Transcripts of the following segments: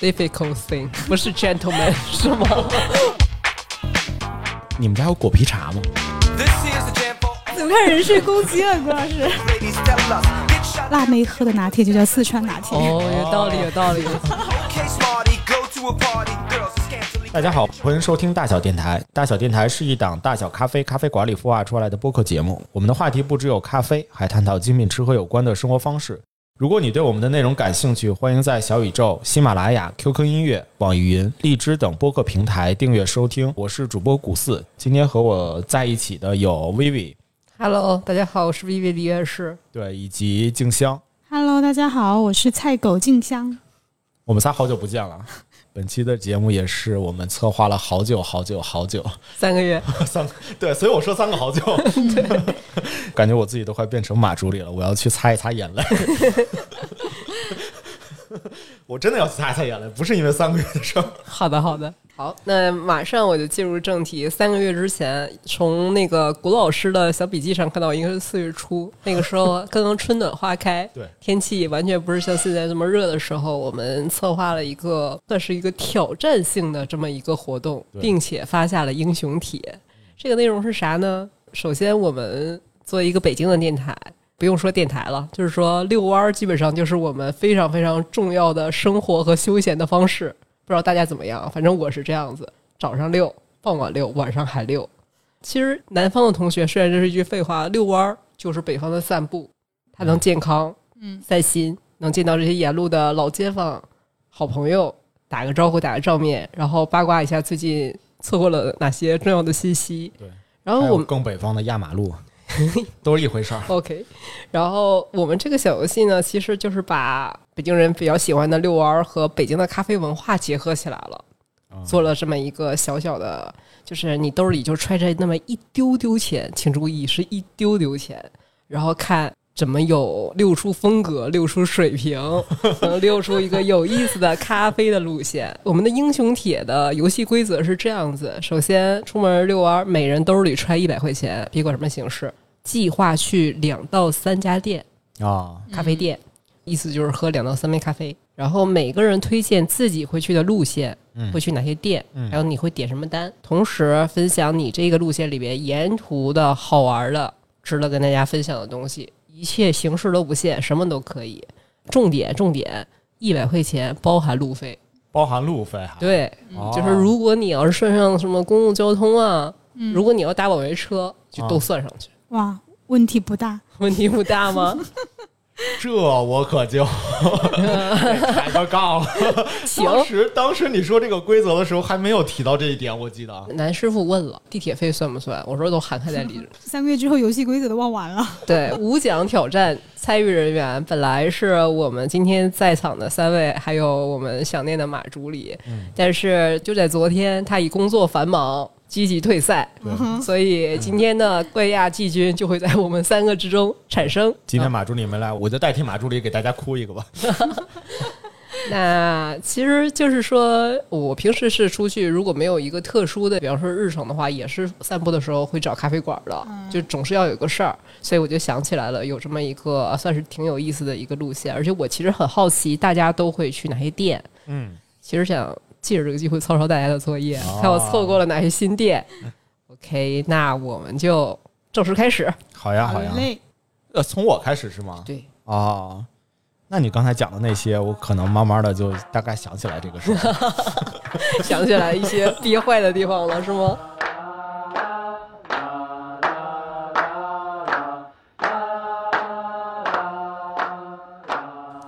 difficult thing，不是 gentleman 是吗？你们家有果皮茶吗？怎么看人身攻击了，郭老师？辣妹喝的拿铁就叫四川拿铁。哦，有道理，有道理。大家好，欢迎收听大小电台。大小电台是一档大小咖啡咖啡馆里孵化出来的播客节目。我们的话题不只有咖啡，还探讨精品吃喝有关的生活方式。如果你对我们的内容感兴趣，欢迎在小宇宙、喜马拉雅、QQ 音乐、网易云、荔枝等播客平台订阅收听。我是主播古四，今天和我在一起的有 Vivi，Hello，大家好，我是 Vivi 李院士。对，以及静香。Hello，大家好，我是菜狗静香。我们仨好久不见了。本期的节目也是我们策划了好久好久好久，三个月，三个对，所以我说三个好久，感觉我自己都快变成马助理了，我要去擦一擦眼泪。我真的要去擦一擦眼泪，不是因为三个月的事儿。好的，好的，好，那马上我就进入正题。三个月之前，从那个古老师的小笔记上看到，应该是四月初，那个时候 刚刚春暖花开，对，天气完全不是像现在这么热的时候，我们策划了一个算是一个挑战性的这么一个活动，并且发下了英雄帖。这个内容是啥呢？首先，我们作为一个北京的电台。不用说电台了，就是说遛弯儿，基本上就是我们非常非常重要的生活和休闲的方式。不知道大家怎么样，反正我是这样子：早上遛，傍晚遛，晚上还遛。其实南方的同学，虽然这是一句废话，遛弯儿就是北方的散步，它能健康，嗯，散心，能见到这些沿路的老街坊、好朋友，打个招呼，打个照面，然后八卦一下最近错过了哪些重要的信息。对，然后我们更北方的压马路，都是一回事儿。OK，然后我们这个小游戏呢，其实就是把北京人比较喜欢的遛弯儿和北京的咖啡文化结合起来了，做了这么一个小小的，就是你兜里就揣着那么一丢丢钱，请注意是一丢丢钱，然后看。怎么有溜出风格、溜出水平，能溜出一个有意思的咖啡的路线？我们的英雄帖的游戏规则是这样子：首先出门遛弯，每人兜里揣一百块钱，别管什么形式，计划去两到三家店啊，咖啡店，意思就是喝两到三杯咖啡。然后每个人推荐自己会去的路线，嗯会去哪些店，嗯还有你会点什么单，同时分享你这个路线里边沿途的好玩的、值得跟大家分享的东西，一切形式都不限，什么都可以。重点重点，一百块钱包含路费。包含路费哈。对，哦就是如果你要是算上什么公共交通啊，如果你要打网约车，就都啊算上去，哇，问题不大。问题不大吗？这我可就 抬个杠了。行，当时当时你说这个规则的时候，还没有提到这一点，我记得。男师傅问了，地铁费算不算？我说都涵盖在里。三个月之后，游戏规则都忘完了。对，五奖挑战参与人员本来是我们今天在场的三位，还有我们想念的马助理，但是就在昨天，他以工作繁忙。积极退赛，所以今天的冠亚季军就会在我们三个之中产生。今天马助理没来，我就代替马助理给大家哭一个吧。那其实就是说，我平时是出去，如果没有一个特殊的，比方说日程的话，也是散步的时候会找咖啡馆的，就总是要有个事儿，所以我就想起来了，有这么一个呃算是挺有意思的一个路线，而且我其实很好奇，大家都会去哪些店？嗯，其实想借着这个机会抄抄大家的作业，哦看我错过了哪些新店。OK，那我们就正式开始。好呀，好呀。嘞，呃，从我开始是吗？对，哦，那你刚才讲的那些，我可能慢慢的就大概想起来这个事儿。想起来一些 憋坏的地方了，是吗？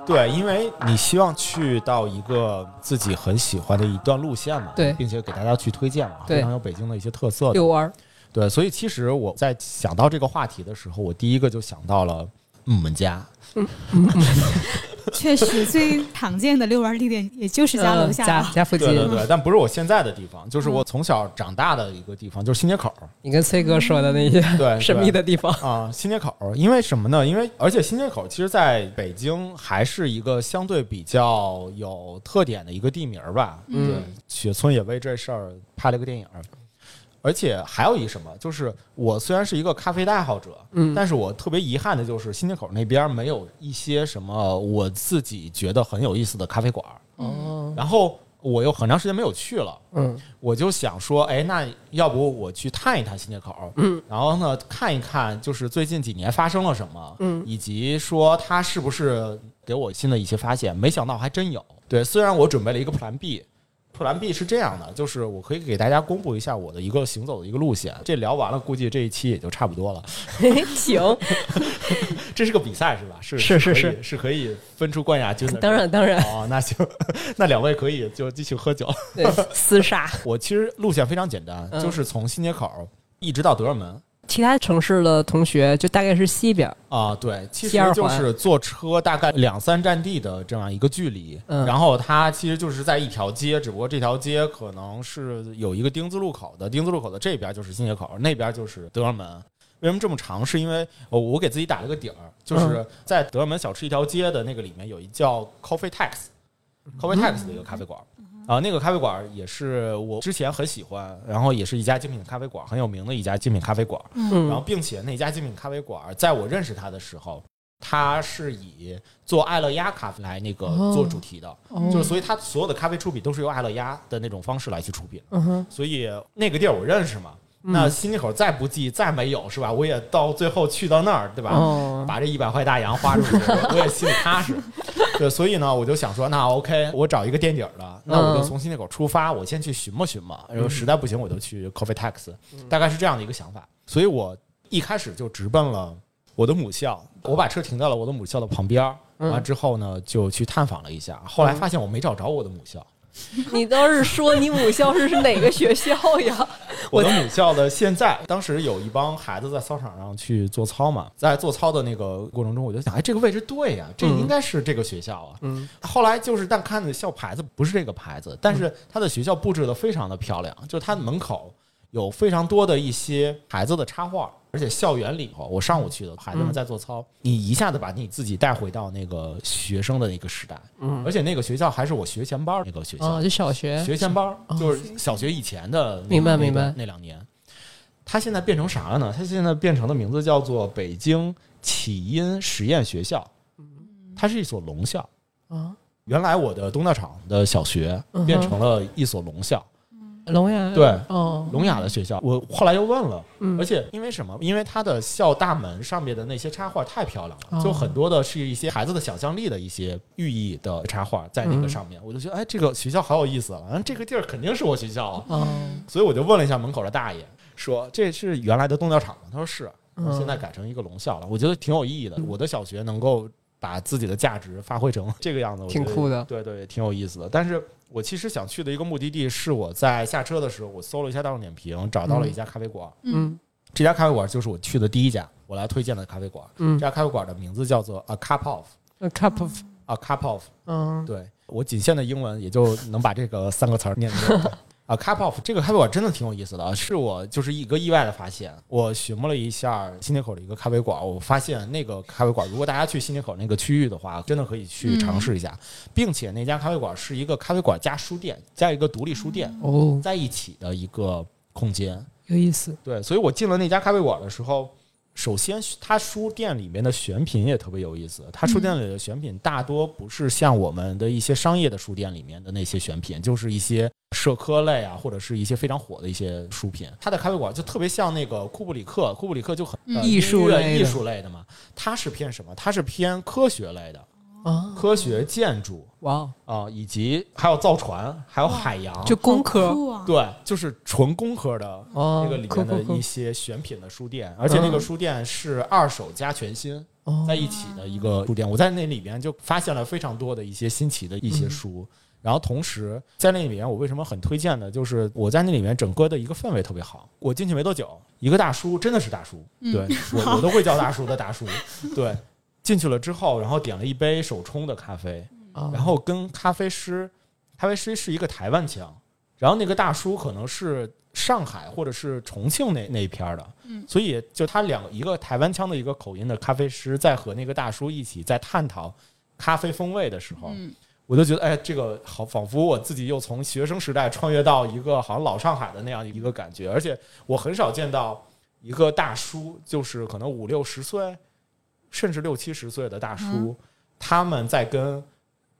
对，因为你希望去到一个自己很喜欢的一段路线嘛，对并且给大家去推荐嘛，非常有北京的一些特色的。遛弯儿。对，所以其实我在想到这个话题的时候，我第一个就想到了我们家。确实最常见的遛弯地点也就是家楼下呃家。家附近。对对对，但不是我现在的地方，就是我从小长大的一个地方，就是新街口。你跟崔哥说的那些对神秘的地方，啊，新街口，因为什么呢？因为而且新街口其实在北京还是一个相对比较有特点的一个地名儿吧。嗯对，雪村也为这事儿拍了个电影儿。而且还有一什么，就是我虽然是一个咖啡的爱好者，嗯但是我特别遗憾的就是新街口那边没有一些什么我自己觉得很有意思的咖啡馆儿。哦，然后我又很长时间没有去了，嗯我就想说，哎，那要不我去探一探新街口，嗯，然后呢看一看，就是最近几年发生了什么，嗯以及说它是不是给我新的一些发现。没想到还真有。对，虽然我准备了一个 Plan B。Plan B 是这样的，就是我可以给大家公布一下我的一个行走的一个路线。这聊完了，估计这一期也就差不多了。行，这是个比赛是吧？是是是是是可以分出冠亚军的。当然当然，哦，那行，那两位可以就继续喝酒。对，厮杀。我其实路线非常简单，嗯就是从新街口一直到德尔门其他城市的同学就大概是西边，啊。对，其实就是坐车大概两三站地的这样一个距离。嗯然后它其实就是在一条街，只不过这条街可能是有一个丁字路口的，丁字路口的这边就是新街口，那边就是德尔门。为什么这么长？是因为我我给自己打了个底儿，就是在德尔门小吃一条街的那个里面有一叫 Coffee Tax，Coffee Tax 的一个咖啡馆。啊，那个咖啡馆也是我之前很喜欢，然后也是一家精品咖啡馆，很有名的一家精品咖啡馆。嗯然后，并且那家精品咖啡馆，在我认识他的时候，他是以做爱乐压咖啡来那个哦做主题的，哦就是所以他所有的咖啡出品都是由爱乐压的那种方式来去出品。嗯哼，所以那个地儿我认识嘛。那新街口再不济，再没有是吧？我也到最后去到那儿，对吧？哦把这一百块大洋花出去，我 我也心里踏实。对，所以呢，我就想说，那 OK，我找一个垫底儿的，那我就从新街口出发，我先去寻摸寻摸，然后实在不行，我就去 Coffee Tax，大概是这样的一个想法。所以我一开始就直奔了我的母校，我把车停在了我的母校的旁边儿。完之后呢，就去探访了一下，后来发现我没找着我的母校。你倒是说你母校是是哪个学校呀？我的母校的现在，当时有一帮孩子在操场上去做操嘛，在做操的那个过程中，我就想，哎，这个位置对呀、这应该是这个学校啊。嗯，后来就是，但看的校牌子不是这个牌子，但是它的学校布置的非常的漂亮，就是它门口有非常多的一些孩子的插画，而且校园里头，我上午去的，孩子们在做操，你一下子把你自己带回到那个学生的那个时代，嗯。而且那个学校还是我学前班儿那个学校，哦，就小学。学前班儿就是小学以前的那那个明白明白。那两年，它现在变成啥了呢？它现在变成的名字叫做北京启音实验学校，它是一所聋校。啊，原来我的东道场的小学变成了一所聋校，聋哑对哦，聋哑的学校。我后来又问了，嗯而且因为什么？因为它的校大门上面的那些插画太漂亮了，哦就很多的是一些孩子的想象力的一些寓意的插画在那个上面，我就觉得哎，这个学校好有意思啊！嗯，这个地儿肯定是我学校啊。哦，所以我就问了一下门口的大爷，说这是原来的东教场吗？他说是，嗯现在改成一个聋校了。我觉得挺有意义的。我的小学能够把自己的价值发挥成 这个样子，挺酷的对对，挺有意思的。但是我其实想去的一个目的地是我在下车的时候，我搜了一下大众点评，找到了一家咖啡馆。嗯这家咖啡馆就是我去的第一家，我来推荐的咖啡馆。嗯这家咖啡馆的名字叫做 A Cup of。，a cup of，A cup of，嗯对我仅限的英文也就能把这个三个词儿念对。啊，Cup of 这个咖啡馆真的挺有意思的啊，是我就是一个意外的发现。我寻摸了一下新街口的一个咖啡馆，我发现那个咖啡馆，如果大家去新街口那个区域的话，真的可以去尝试一下，并且那家咖啡馆是一个咖啡馆加书店加一个独立书店哦，在一起的一个空间。有意思，对，所以我进了那家咖啡馆的时候，首先他书店里面的选品也特别有意思。他书店里的选品大多不是像我们的一些商业的书店里面的那些选品，就是一些社科类啊，或者是一些非常火的一些书品。他的咖啡馆就特别像那个库布里克，库布里克就很、艺术类艺术类的嘛。它是偏什么？它是偏科学类的，啊，科学建筑哇哦，啊、以及还有造船，还有海洋，就工科！对，就是纯工科的哦那个里面的一些选品的书店，而且那个书店是二手加全新哦在一起的一个书店。我在那里面就发现了非常多的一些新奇的一些书。然后同时在那里面，我为什么很推荐呢？就是我在那里面整个的一个氛围特别好。我进去没多久，一个大叔真的是大叔，对 我我都会叫大叔的大叔，对。进去了之后，然后点了一杯手冲的咖啡，啊。然后跟咖啡师，咖啡师是一个台湾腔，然后那个大叔可能是上海或者是重庆那那一片儿的，嗯。所以就他两个一个台湾腔的一个口音的咖啡师，在和那个大叔一起在探讨咖啡风味的时候，嗯。我就觉得哎，这个好，仿佛我自己又从学生时代穿越到一个好像老上海的那样一个感觉，而且我很少见到一个大叔，就是可能五六十岁，甚至六七十岁的大叔，嗯他们在跟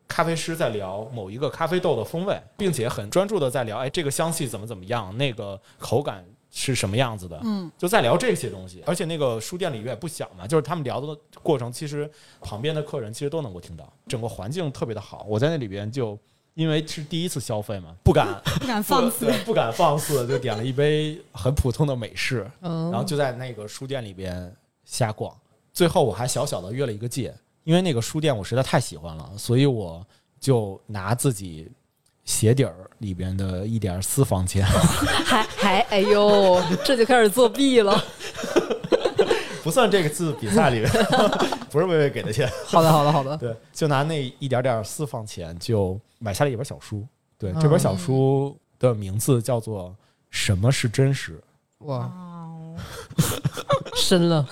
咖啡师在聊某一个咖啡豆的风味，并且很专注的在聊，哎，这个香气怎么怎么样，那个口感是什么样子的，嗯，就在聊这些东西。而且那个书店里也不小嘛，就是他们聊的过程，其实旁边的客人其实都能够听到，整个环境特别的好。我在那里边就因为是第一次消费嘛，不敢 不敢放肆，不敢放肆，就点了一杯很普通的美式，嗯然后就在那个书店里边瞎逛。最后我还小小的约了一个戒，因为那个书店我实在太喜欢了，所以我就拿自己鞋底儿里边的一点私房钱，还 还哎呦，这就开始作弊了。不算这个字比赛里面，不是薇薇给的钱，好的，好的，好的。对，就拿那一点点私房钱就买下了一本小书。对，这本小书的名字叫做《什么是真实》。哇，哦，深了。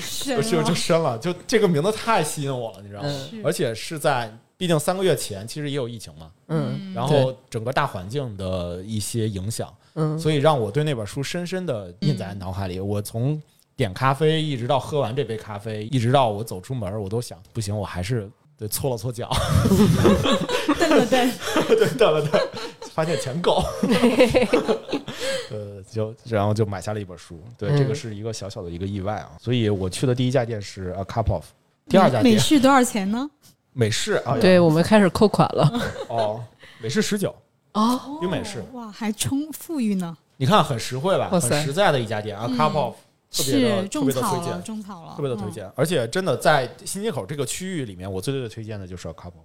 是就就就深了，就这个名字太吸引我了，你知道吗？嗯而且是在，毕竟三个月前其实也有疫情嘛，嗯然后整个大环境的一些影响，嗯，所以让我对那本书深深的印在脑海里。我从点咖啡一直到喝完这杯咖啡，一直到我走出门，我都想不行，我还是得搓了搓脚，蹬了蹬，对，等了等，发现钱够，呃，就然后就买下了一本书。对，嗯这个是一个小小的一个意外啊。所以我去的第一家店是 A Cup of，第二家店美式多少钱呢？美式啊，对我们开始扣款了。哦，美式十九，哦，冰美式，哇，还充富裕呢，你看很实惠吧，哇塞很实在的一家店啊嗯，Cup of 特别的是特别种草了，的推荐，种草了，特别的推荐，而且真的在新街口这个区域里面，我最最推荐的就是 Couple。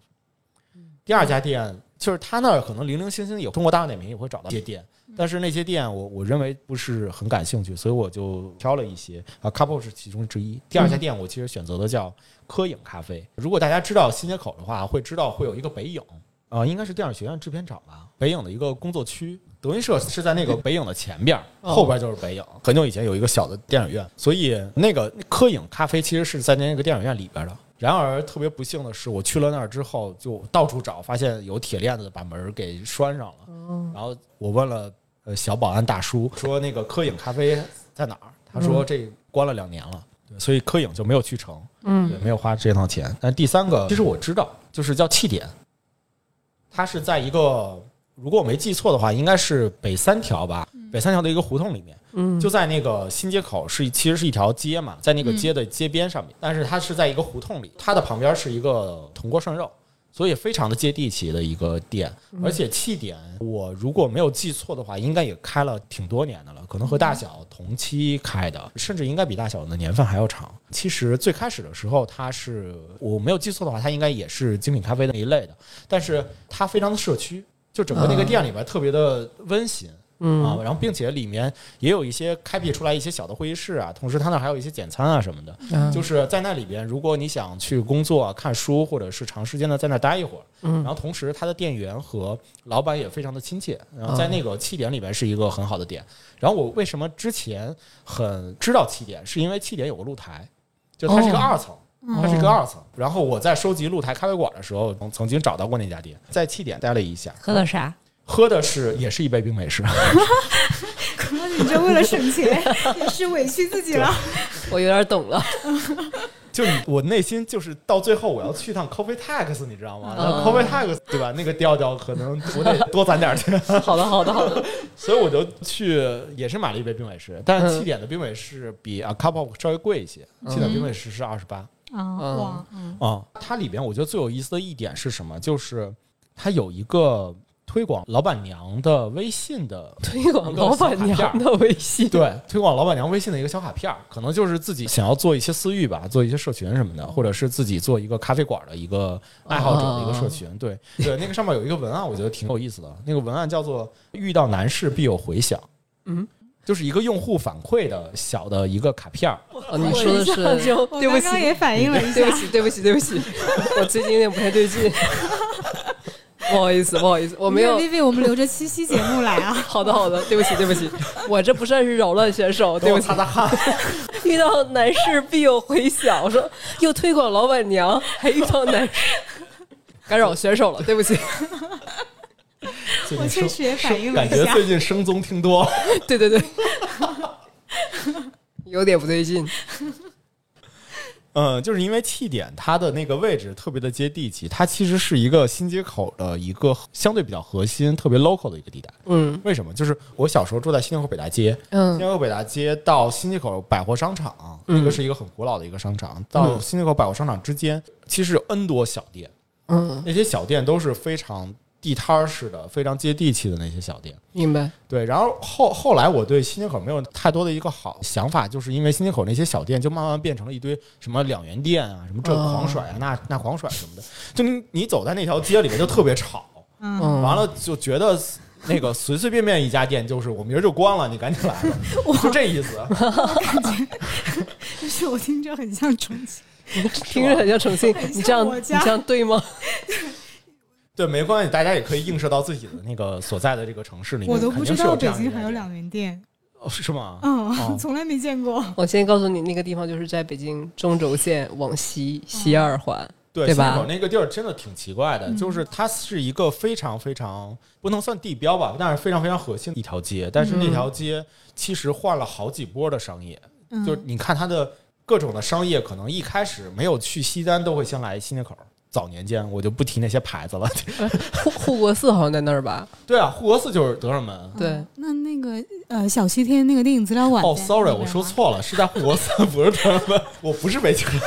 第二家店就是他那儿可能零零星星有通过大众点评也会找到一些店，但是那些店我我认为不是很感兴趣，所以我就挑了一些啊，Couple 是其中之一。第二家店我其实选择的叫科影咖啡。如果大家知道新街口的话，会知道会有一个北影。啊、应该是电影学院制片厂吧，北影的一个工作区，德云社是在那个北影的前边 后边就是北影。很久以前有一个小的电影院，所以那个科影咖啡其实是在那个电影院里边的。然而特别不幸的是，我去了那儿之后，就到处找，发现有铁链子把门儿给拴上了。然后我问了呃小保安大叔，说那个科影咖啡在哪儿？他说这关了两年了，所以科影就没有去成。嗯对，没有花这趟钱。但第三个，其实我知道，就是叫气点，它是在一个，如果我没记错的话，应该是北三条吧，北三条的一个胡同里面，嗯，就在那个新街口是其实是一条街嘛，在那个街的街边上面，但是它是在一个胡同里，它的旁边是一个铜锅涮肉。所以非常的接地气的一个店，而且气点，我如果没有记错的话，应该也开了挺多年的了，可能和大小同期开的，甚至应该比大小的年份还要长。其实最开始的时候，它是我没有记错的话，它应该也是精品咖啡的那一类的，但是它非常的社区，就整个那个店里边特别的温馨。嗯啊，然后并且里面也有一些开辟出来一些小的会议室啊，同时它那儿还有一些简餐啊什么的，嗯就是在那里边，如果你想去工作、啊看书，或者是长时间的在那儿待一会儿，嗯然后同时他的店员和老板也非常的亲切，然后在那个气点里边是一个很好的点。然后我为什么之前很知道气点，是因为气点有个露台，就它是一个哦二层。它是一个二层，然后我在收集露台咖啡馆的时候，曾曾经找到过那家店，在气点待了一下，喝的啥？喝的是也是一杯冰美式，可能你这为了省钱 也是委屈自己了。我有点懂了。就你我内心就是到最后我要去趟 Coffee Tax，你知道吗？然后嗯 Coffee Tax 对吧？那个调调可能我得多攒点钱，好的，好的，好的。所以我就去也是买了一杯冰美式，但是嗯七点的冰美式比 A Cup of 稍微贵一些，七点冰美式是二十八啊，哇，嗯，啊。它里边我觉得最有意思的一点是什么？就是它有一个推广老板娘的微信的推广老板娘的微信。对，推广老板娘微信的一个小卡片儿，可能就是自己想要做一些私域吧，做一些社群什么的，或者是自己做一个咖啡馆的一个爱好者的一个社群。对对，那个上面有一个文案，我觉得挺有意思的。那个文案叫做“遇到难事必有回响”，嗯，就是一个用户反馈的小的一个卡片儿。哦，你说的是对不起，刚刚也反映了一下，对不起，对不起，对不起，我最近有点不太对劲。不好意思，不好意思，我没有。Vivi，我们留着七夕节目来啊。好的，好的，对不起，对不起，我这不算是扰乱选手，对不起。擦擦汗。遇到难事必有回响，我说又推广老板娘，还遇到难事，干扰选手了，对不起。最我确实也反应了一下感觉最近声综听多。对对对，有点不对劲。嗯，就是因为气点它的那个位置特别的接地气，它其实是一个新街口的一个相对比较核心、特别 local 的一个地带。嗯为什么？就是我小时候住在新街口北大街，新嗯街口北大街到新街口百货商场，嗯那个是一个很古老的一个商场。到新街口百货商场之间，其实有 N 多小店，嗯，那些小店都是非常地摊儿似的、非常接地气的那些小店。明白。对，然后后后来我对新街口没有太多的一个好想法，就是因为新街口那些小店就慢慢变成了一堆什么两元店啊，什么这狂甩啊，那那狂甩什么的，就你你走在那条街里面就特别吵，嗯，嗯，完了就觉得那个随随便便一家店就是我明儿就关了，你赶紧来吧，就这意思。就是我听着很像重庆。听着很像重庆，你这样你这样对吗？对，没关系，大家也可以映射到自己的那个所在的这个城市里面，我都不知道北京还有两元店，哦是吗？嗯，哦 从来没见过。我先告诉你，那个地方就是在北京中轴线往西西二环。对，对吧那个地儿真的挺奇怪的，嗯就是它是一个非常非常不能算地标吧，但是非常非常核心的一条街。但是那条街其实换了好几波的商业，嗯就是你看它的各种的商业，可能一开始没有去西单，都会先来新街口。早年间我就不提那些牌子了。护护国寺好像在那儿吧？对啊，护国寺就是德胜门。对，那那个呃小西天那个电影资料馆哦在，sorry，我说错了，是在护国寺，不是德胜门。我不是北京人，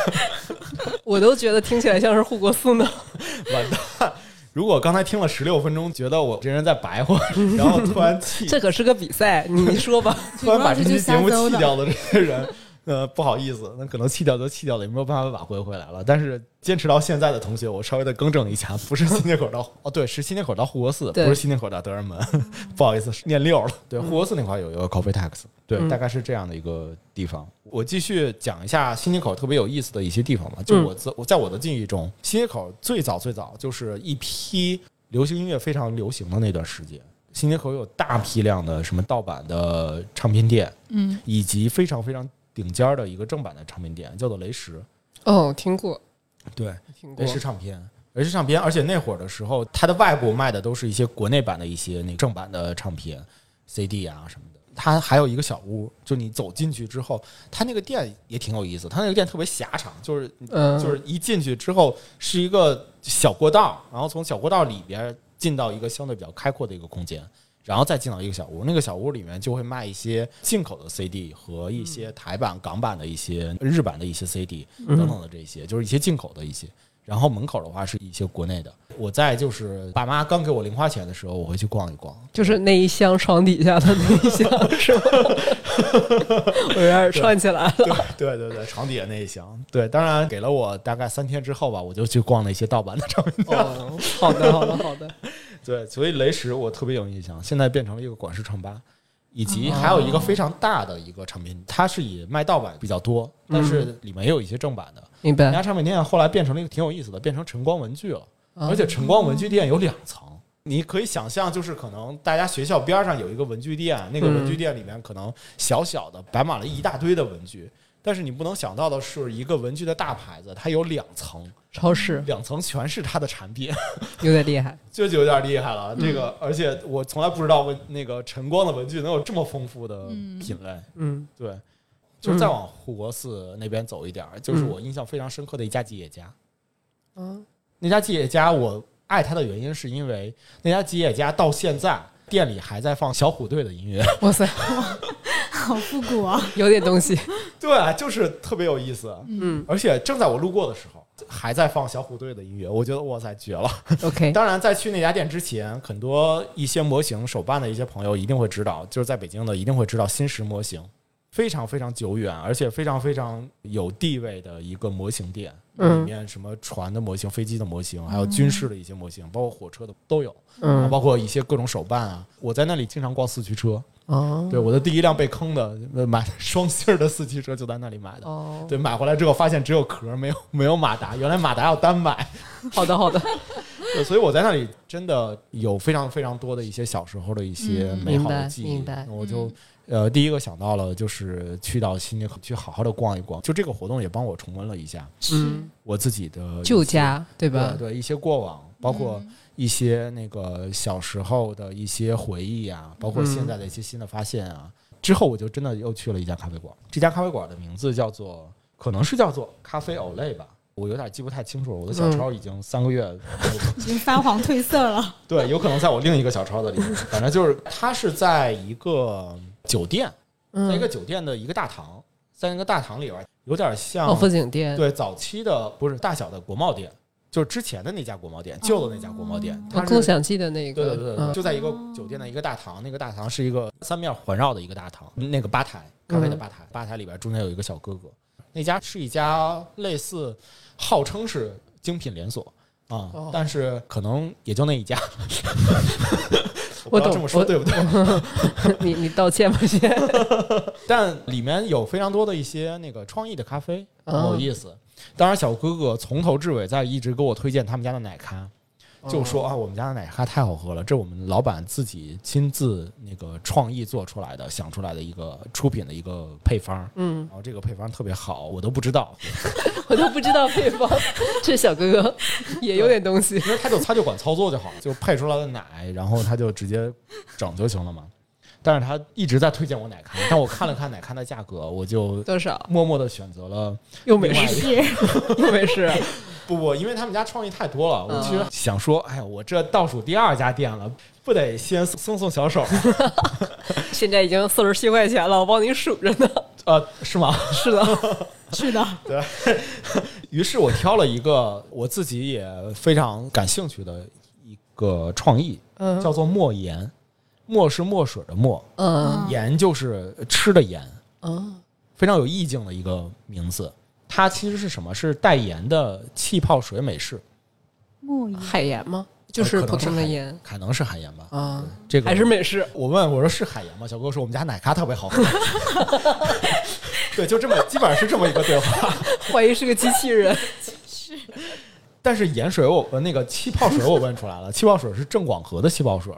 我都觉得听起来像是护国寺呢。完蛋。如果刚才听了十六分钟，觉得我这人在白话，然后突然气这可是个比赛，你说吧。突然把这期节目主要是就瞎诌的弃掉的这些人，呃，不好意思，那可能弃掉就弃掉了，也没有办法挽回回来了。但是坚持到现在的同学，我稍微的更正一下，不是新街口到 哦，对，是新街口到护国寺，不是新街口到德胜门，不好意思，念六了。对，护国寺那块有一个 coffee tax，对，嗯大概是这样的一个地方。我继续讲一下新街口特别有意思的一些地方吧。就嗯我在我在我的记忆中，新街口最早最早就是一批流行音乐非常流行的那段时间。新街口有大批量的什么盗版的唱片店，嗯以及非常非常顶尖儿的一个正版的唱片店，叫做雷石。哦，听过，对，听过雷。石唱片，雷石唱片，而且那会儿的时候，它的外部卖的都是一些国内版的一些那个正版的唱片、CD 啊什么的。它还有一个小屋，就你走进去之后，它那个店也挺有意思。它那个店特别狭长，就是嗯，就是一进去之后是一个小过道，然后从小过道里边进到一个相对比较开阔的一个空间，然后再进到一个小屋。那个小屋里面就会卖一些进口的 CD 和一些台版、港版的一些日版的一些 CD 等等的这些，就是一些进口的一些。然后门口的话是一些国内的。我在就是爸妈刚给我零花钱的时候，我会去逛一逛。就是那一箱床底下的那一箱，是吗？我有点串起来了。对对对对，床底下那一箱。对，当然给了我大概三天之后吧，我就去逛了一些盗版的唱片店。哦，好的，好的，好的。对，所以雷石我特别有印象，现在变成了一个广式唱吧，以及还有一个非常大的一个唱片，它是以卖盗版比较多，但是里面也有一些正版的。明白。那家唱片店后来变成了一个挺有意思的，变成晨光文具了，而且晨光文具店有两层。你可以想象，就是可能大家学校边上有一个文具店，那个文具店里面可能小小的摆满了一大堆的文具，但是你不能想到的是，一个文具的大牌子，它有两层，超市两层全是它的产品。有点厉害。这 就有点厉害了。这个，而且我从来不知道文那个晨光的文具能有这么丰富的品类。嗯，对，就是再往护国寺那边走一点，就是我印象非常深刻的一家吉野家。嗯，那家吉野家，我爱它的原因是因为那家吉野家到现在店里还在放小虎队的音乐。哇塞，好复古啊！有点东西。对，啊就是特别有意思。嗯而且正在我路过的时候，还在放小虎队的音乐，我觉得哇塞绝了。，OK，当然，在去那家店之前，很多一些模型手办的一些朋友一定会知道，就是在北京的一定会知道新石模型，非常非常久远，而且非常非常有地位的一个模型店。嗯里面什么船的模型、飞机的模型，还有军事的一些模型，包括火车的都有，嗯，包括一些各种手办啊。我在那里经常逛四驱车，哦，对，我的第一辆被坑的呃买双星儿的四驱车就在那里买的。哦，对，买回来之后发现只有壳没有没有马达，原来马达要单买。好的，好的，对，所以我在那里真的有非常非常多的一些小时候的一些美好的记忆。嗯明白明白我就呃第一个想到了就是去到新街口去好好的逛一逛，就这个活动也帮我重温了一下嗯，我自己的旧家对对吧？对一些过往，包括一些那个小时候的一些回忆啊，包括现在的一些新的发现啊。之后我就真的又去了一家咖啡馆，这家咖啡馆的名字叫做可能是叫做咖啡 Olay 吧，我有点记不太清楚了。我的小抄已经三个月 已经发黄褪色了。对，有可能在我另一个小抄的里面。反正就是它是在一个酒店，在一个酒店的一个大堂，在那个大堂里边，有点像哦，风景店。对，早期的不是大小的国贸店，就是之前的那家国贸店，旧的那家国贸店。他共享记的那对个，对对对，就在一个酒店的一个大堂，那个大堂是一个三面环绕的一个大堂，那个吧台，咖啡的吧台，吧台里边中间有一个小哥哥。那家是一家类似，号称是精品连锁啊，但是可能也就那一家。我懂这么说对不对？你 你道歉吧先。但里面有非常多的一些那个创意的咖啡，很有意思。当然，小哥哥从头至尾在一直给我推荐他们家的奶咖。就说啊，我们家的奶咖太好喝了，这我们老板自己亲自那个创意做出来的，想出来的一个出品的一个配方。嗯，然后这个配方特别好，我都不知道，我都不知道配方。这小哥哥 也有点东西，因为他就他就管操作就好，就配出来的奶，然后他就直接整就行了嘛。但是他一直在推荐我奶咖，但我看了看奶咖的价格，我就多少默默的选择了又美式 又美式。不 不，因为他们家创意太多了，我其实想说，哎呀，我这倒数第二家店了，不得先送送小手？现在已经四十七块钱了，我帮您数着呢。呃，是吗？是的，是的，对。于是我挑了一个我自己也非常感兴趣的一个创意，嗯叫做墨盐。墨是墨水的墨，嗯盐就是吃的盐，嗯非常有意境的一个名字。它其实是什么？是带盐的气泡水美式，莫言海盐吗？就是普通的盐可能是海盐吧。啊，这个还是美式。我问我说是海盐吗？小哥说我们家奶咖特别好喝。对，就这么基本上是这么一个对话。怀疑是个机器人。但是盐水我呃那个气泡水我问出来了，气泡水是正广和的气泡水。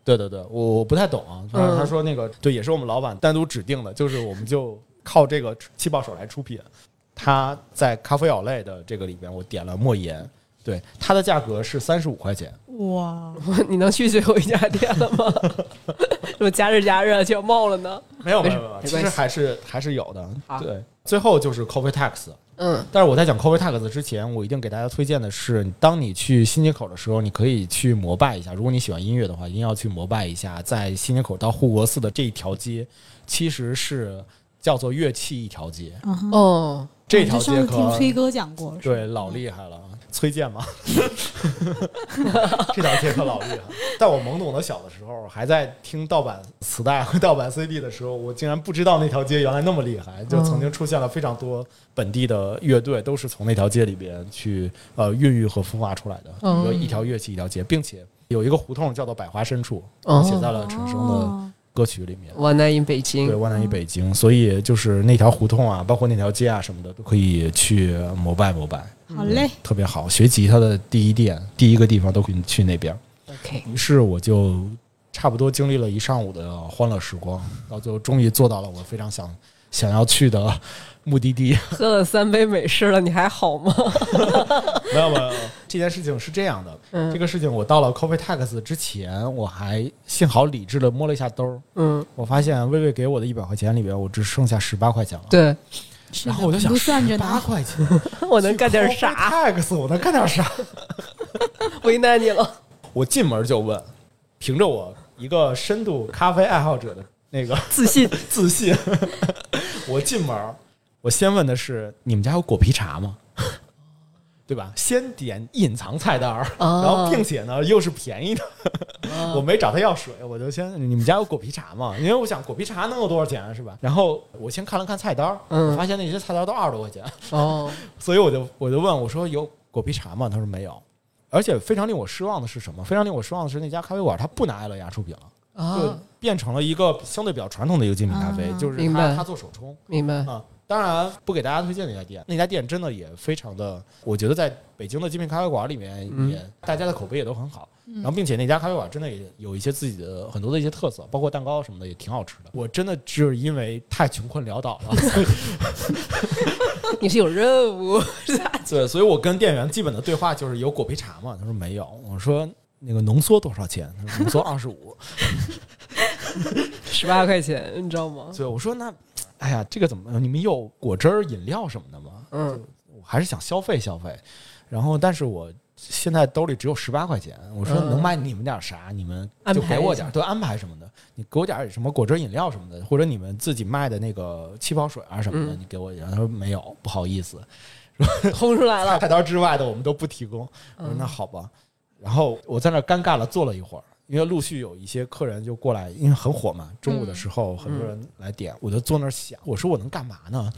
嗯，对对对，我我不太懂啊。他说那个对，也是我们老板单独指定的，就是我们就靠这个气泡水来出品。他在咖啡咬类的这个里边，我点了莫言，对它的价格是三十五块钱。哇，你能去最后一家店了吗？我加热加热就要冒了呢。没有没有没有，其实还是还是有的好。对，最后就是 coffee tax。嗯但是我在讲 coffee tax 之前，我一定给大家推荐的是，当你去新街口的时候，你可以去膜拜一下。如果你喜欢音乐的话，一定要去膜拜一下，在新街口到护国寺的这一条街，其实是叫做乐器一条街。哦，这条街可次听崔哥讲过，是吧对老厉害了，崔健嘛，这条街可老厉害了。在我懵懂的小的时候，还在听盗版磁带和盗版 CD 的时候，我竟然不知道那条街原来那么厉害，就曾经出现了非常多本地的乐队，都是从那条街里边去呃孕育和孵化出来的，嗯。一个一条乐器一条街，并且有一个胡同叫做百花深处，哦。写在了陈升的哦歌曲里面。万南 in 北对，京。万南一北京，所以就是那条胡同啊，包括那条街啊什么的，都可以去膜拜膜拜。好嘞，特别好。学吉他的第一店，第一个地方都可以去那边。OK，于是我就差不多经历了一上午的欢乐时光，到最后终于做到了我非常想想要去的目的地。喝了三杯美式了，你还好吗？没有没有，这件事情是这样的，嗯这个事情我到了 Coffee Tax 之前，我还幸好理智的摸了一下兜儿，嗯，我发现薇薇给我的一百块钱里边，我只剩下十八块钱了。对，然后我就想，八，块钱，我能干点啥？？Tax 我能干点啥？为难你了。我进门就问，凭着我一个深度咖啡爱好者的那个自信，自信，我进门儿，我先问的是你们家有果皮茶吗？对吧？先点隐藏菜单儿，哦然后并且呢又是便宜的，我没找他要水，我就先你们家有果皮茶吗？因为我想果皮茶能有多少钱啊，是吧？然后我先看了看菜单儿，嗯我发现那些菜单儿都二十多块钱，哦，所以我就我就问我说有果皮茶吗？他说没有，而且非常令我失望的是什么？非常令我失望的是那家咖啡馆他不拿爱乐芽出品了。就啊，变成了一个相对比较传统的一个精品咖啡，啊就是明白它它做手冲明白。啊。当然不给大家推荐那家店，那家店真的也非常的，我觉得在北京的精品咖啡馆里面大家的口碑也都很好。嗯然后，并且那家咖啡馆真的也有一些自己的很多的一些特色，包括蛋糕什么的也挺好吃的。我真的只是因为太穷困潦倒了，你是有任务，对，所以我跟店员基本的对话就是有果皮茶嘛？他说没有。我说那个浓缩多少钱？他说浓缩二十五。十八块钱，你知道吗？对，我说那哎呀，这个怎么你们有果汁儿饮料什么的吗？嗯，我还是想消费消费。然后，但是我现在兜里只有十八块钱，我说嗯能买你们点啥，你们就给我点儿，对，安排什么的，你给我点儿什么果汁饮料什么的，或者你们自己卖的那个气泡水啊什么的，嗯你给我一点。他说没有，不好意思，轰出来了。菜单之外的我们都不提供。我说嗯那好吧，然后我在那尴尬了，坐了一会儿。因为陆续有一些客人就过来，因为很火嘛，中午的时候很多人来点，我就坐那儿想，我说我能干嘛呢？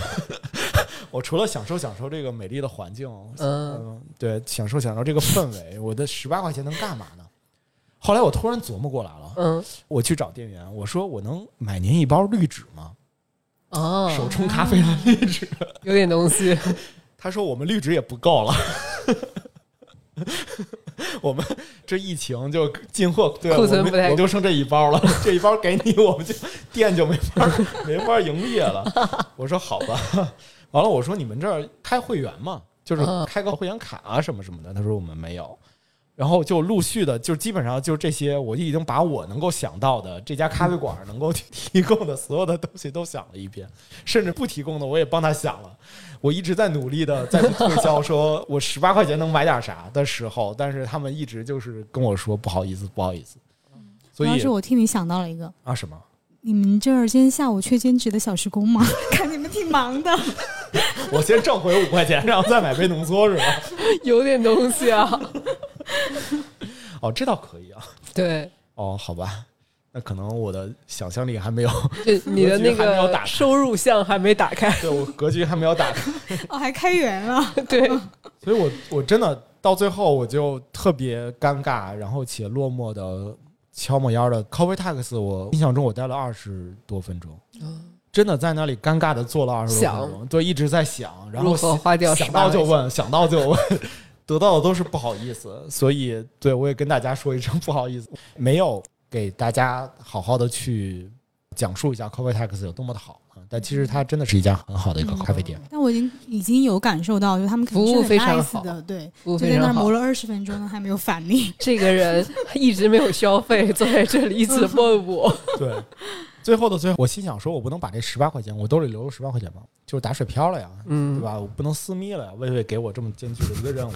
我除了享受享受这个美丽的环境，嗯嗯，对，享受享受这个氛围，我的十八块钱能干嘛呢？后来我突然琢磨过来了，嗯我去找店员，我说我能买您一包绿纸吗？哦，手冲咖啡的滤纸。有点东西。他说我们绿纸也不够了。我们这疫情就进货，对，库存不太我就剩这一包了，这一包给你，我们就店就没法没法营业了。我说好吧，完了我说你们这儿开会员吗？就是嗯开个会员卡啊什么什么的。他说我们没有。然后就陆续的，就基本上就这些，我已经把我能够想到的这家咖啡馆能够提供的所有的东西都想了一遍，甚至不提供的我也帮他想了。我一直在努力的在去推销，说我十八块钱能买点啥的时候，但是他们一直就是跟我说不好意思，不好意思。所以主要是我替你想到了一个，啊什么？你们这儿今天下午缺兼职的小时工吗？看你们挺忙的。我先挣回五块钱，然后再买杯浓缩是吧？有点东西啊。哦，这倒可以啊。对，哦，好吧，那可能我的想象力还没有，你的那个收入项还没打开。对我格局还没有打开。哦，还开源了。对，所以我我真的到最后我就特别尴尬，然后且落寞的敲木腰的 Coffee Tax，我印象中我待了二十多分钟，真的在那里尴尬的坐了二十多分钟，对，一直在想，然后花掉想到就问，想到就问。得到的都是不好意思，所以对我也跟大家说一声不好意思，没有给大家好好的去讲述一下 Coffee Tax 有多么的好啊。但其实它真的是一家很好的一个咖啡店。但我已经已经有感受到，就他们肯定是很服务非常 nice 好的，对，服务就在那磨。了二十分钟，还没有返利。这个人一直没有消费，坐在这里一直问我。对，最后的最后，我心想说，我不能把这十八块钱，我兜里留了十八块钱吧？就是打水漂了呀，对嗯，吧？我不能私密了呀。魏魏给我这么艰巨的一个任务，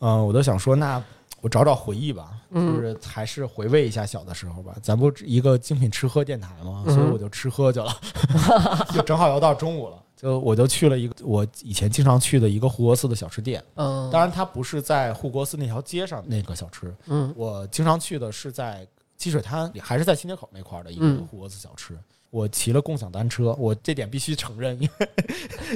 嗯、我都想说，那我找找回忆吧，嗯就是还是回味一下小的时候吧。咱不一个精品吃喝电台吗？嗯所以我就吃喝去了，就正好要到中午了。就我就去了一个我以前经常去的一个护国寺的小吃店，嗯，当然它不是在护国寺那条街上那个小吃，嗯我经常去的是在积水滩，还是在新街口那块儿的一个嗯护国寺小吃。我骑了共享单车，我这点必须承认，因为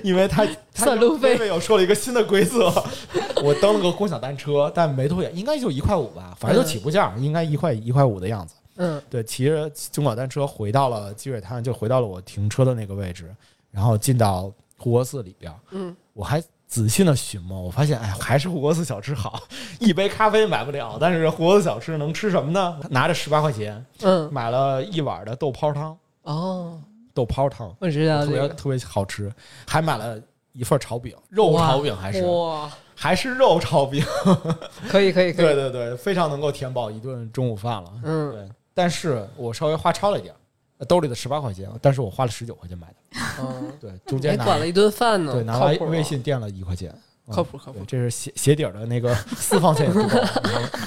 因为他 他算路费微微有说了一个新的规则，我登了个共享单车，但没多远，应该就一块五吧，反正就起步价，应该一块一块五的样子。嗯对，骑着共享单车回到了积水滩，就回到了我停车的那个位置，然后进到护国寺里边。嗯，我还仔细的寻摸，我发现，哎，还是护国寺小吃好，一杯咖啡买不了，但是护国寺小吃能吃什么呢？拿着十八块钱嗯，买了一碗的豆泡汤，哦，豆泡汤我知道。特别特别好吃，还买了一份炒饼，肉炒饼还是哇，还是肉炒饼，可以可以可以。对对对，非常能够填饱一顿中午饭了。嗯，对，但是我稍微花超了一点儿，兜里的十八块钱，但是我花了十九块钱买的。嗯，对，中间拿管了一顿饭呢，对拿微微信垫了一块钱，嗯靠谱靠谱，这是鞋鞋底儿的那个 私房钱也不够，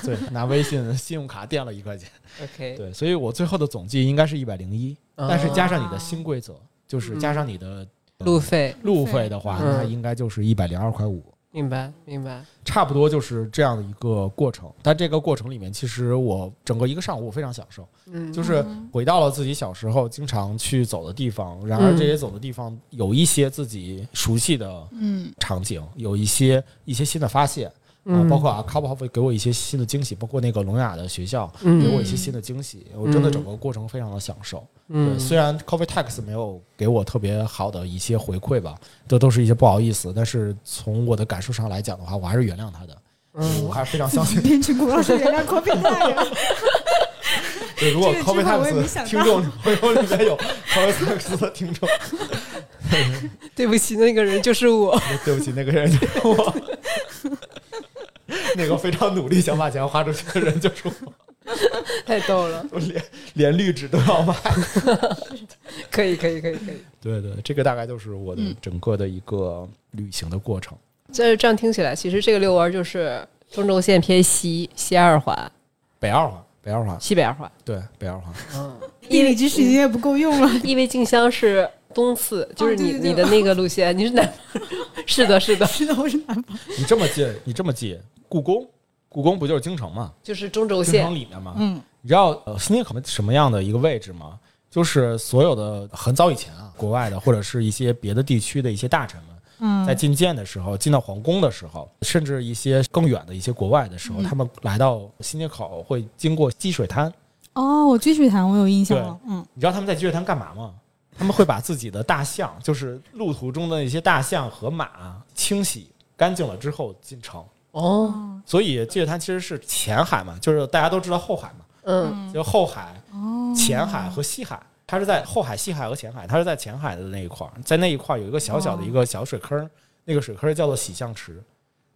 对，拿微信信用卡垫了一块钱。OK，对，所以我最后的总计应该是一百零一，啊但是加上你的新规则，就是加上你的路费，路费的话，嗯那应该就是一百零二块五。明白明白。差不多就是这样的一个过程，但这个过程里面，其实我整个一个上午我非常享受，嗯，就是回到了自己小时候经常去走的地方。然而，嗯这些走的地方有一些自己熟悉的嗯，场景，有一些一些新的发现啊，嗯包括啊 c o p 会给我一些新的惊喜，包括那个聋哑的学校嗯给我一些新的惊喜，我真的整个过程非常的享受。对，嗯，虽然 Coffee Tax 没有给我特别好的一些回馈吧，这都是一些不好意思，但是从我的感受上来讲的话，我还是原谅他的。嗯我还是非常相信。对，如果这个 Coffee 计划我也没 Tax 听众朋友里面有 Coffee Tax 的听众，对不起，那个人就是我。对不起，那个人就是我，那个非常努力想把钱花出去的人就是我，太逗了。我连连绿纸都要买。可以，可以，可以，可以。对对，这个大概就是我的整个的一个旅行的过程。这这样听起来，其实这个遛弯就是中轴线偏西，西二环，北二环，北二环，西北二环，对，北二环。嗯，地理知识已经也不够用了。因为静香是东四，就是你你的那个路线，你是南，是的，是的，是的，我是南方。你这么近，你这么近，故宫，故宫不就是京城吗？就是中轴京线城里面吗？嗯，你知道呃新街口什么样的一个位置吗？就是所有的很早以前啊，国外的或者是一些别的地区的一些大臣们，嗯，在觐见的时候，进到皇宫的时候，甚至一些更远的一些国外的时候，他们来到新街口会经过积水滩。哦，我积水潭我有印象了。嗯，你知道他们在积水滩干嘛吗？他们会把自己的大象，就是路途中的一些大象和马清洗干净了之后进城。哦，所以积水滩其实是前海嘛，就是大家都知道后海嘛，嗯，就后海、哦，前海和西海，它是在后海、西海和前海，它是在前海的那一块儿，在那一块儿有一个小小的一个小水坑儿，那个水坑儿叫做洗象池，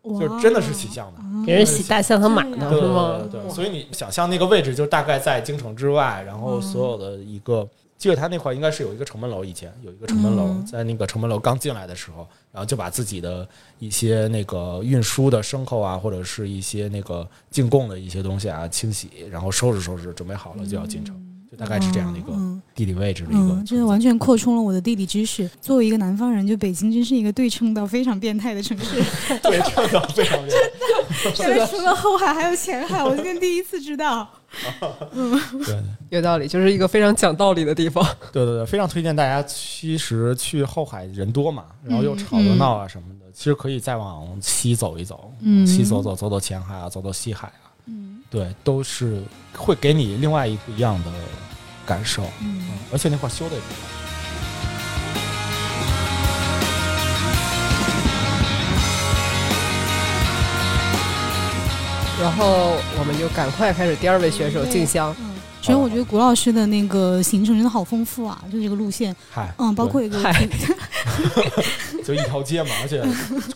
就是真的是洗象的。给人洗大象和马呢，对对是吗？对。对，所以你想象那个位置，就大概在京城之外，然后所有的一个积水潭那块应该是有一个城门楼，以前有一个城门楼，嗯在那个城门楼刚进来的时候，然后就把自己的一些那个运输的牲口啊，或者是一些那个进贡的一些东西啊清洗，然后收拾收拾，准备好了就要进城，就大概是这样的一个嗯地理位置的一个嗯，这完全扩充了我的地理知识。作为一个南方人，就北京真是一个对称到非常变态的城市。对，称到非常非原来除了后海还有前海，我今天第一次知道。常 对。有道理，就是一个非常讲道理的地方。对对对，非常推荐大家。其实去后海人多嘛，然后又吵又闹啊什么的，其实可以再往西走一走，嗯西走走，走走前海啊，走走西海啊，嗯对，都是会给你另外一不一样的感受。嗯嗯，而且那块修的也不好。然后我们就赶快开始第二位选手静香。嗯，首先我觉得谷老师的那个行程真的好丰富啊，就这个路线，嗨，嗯，包括一个 就一条街嘛，而且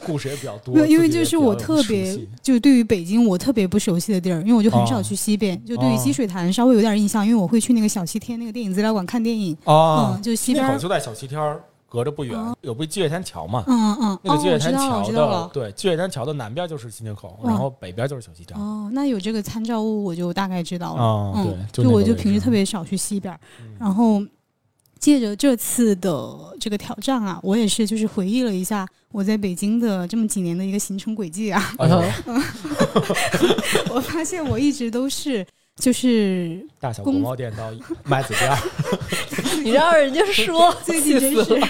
故事也比较多没。有，因为自己也这是我特别就对于北京我特别不熟悉的地儿，因为我就很少哦去西边，就对于哦积水潭稍微有点印象，因为我会去那个小西天那个电影资料馆看电影，啊。嗯，，就西边就在小西天儿，隔着不远哦有不积月潭桥嘛。嗯嗯那个积月潭桥的了，。对，积月潭桥的南边就是新街口，哇然后北边就是小西天。哦，那有这个参照物，我就大概知道了。啊，对嗯，，就就我就平时特别少去西边然后借着这次的这个挑战啊，我也是就是回忆了一下我在北京的这么几年的一个行程轨迹啊，我发现我一直都是就是大小国贸店到麦子店儿，你让人家说，最近真是。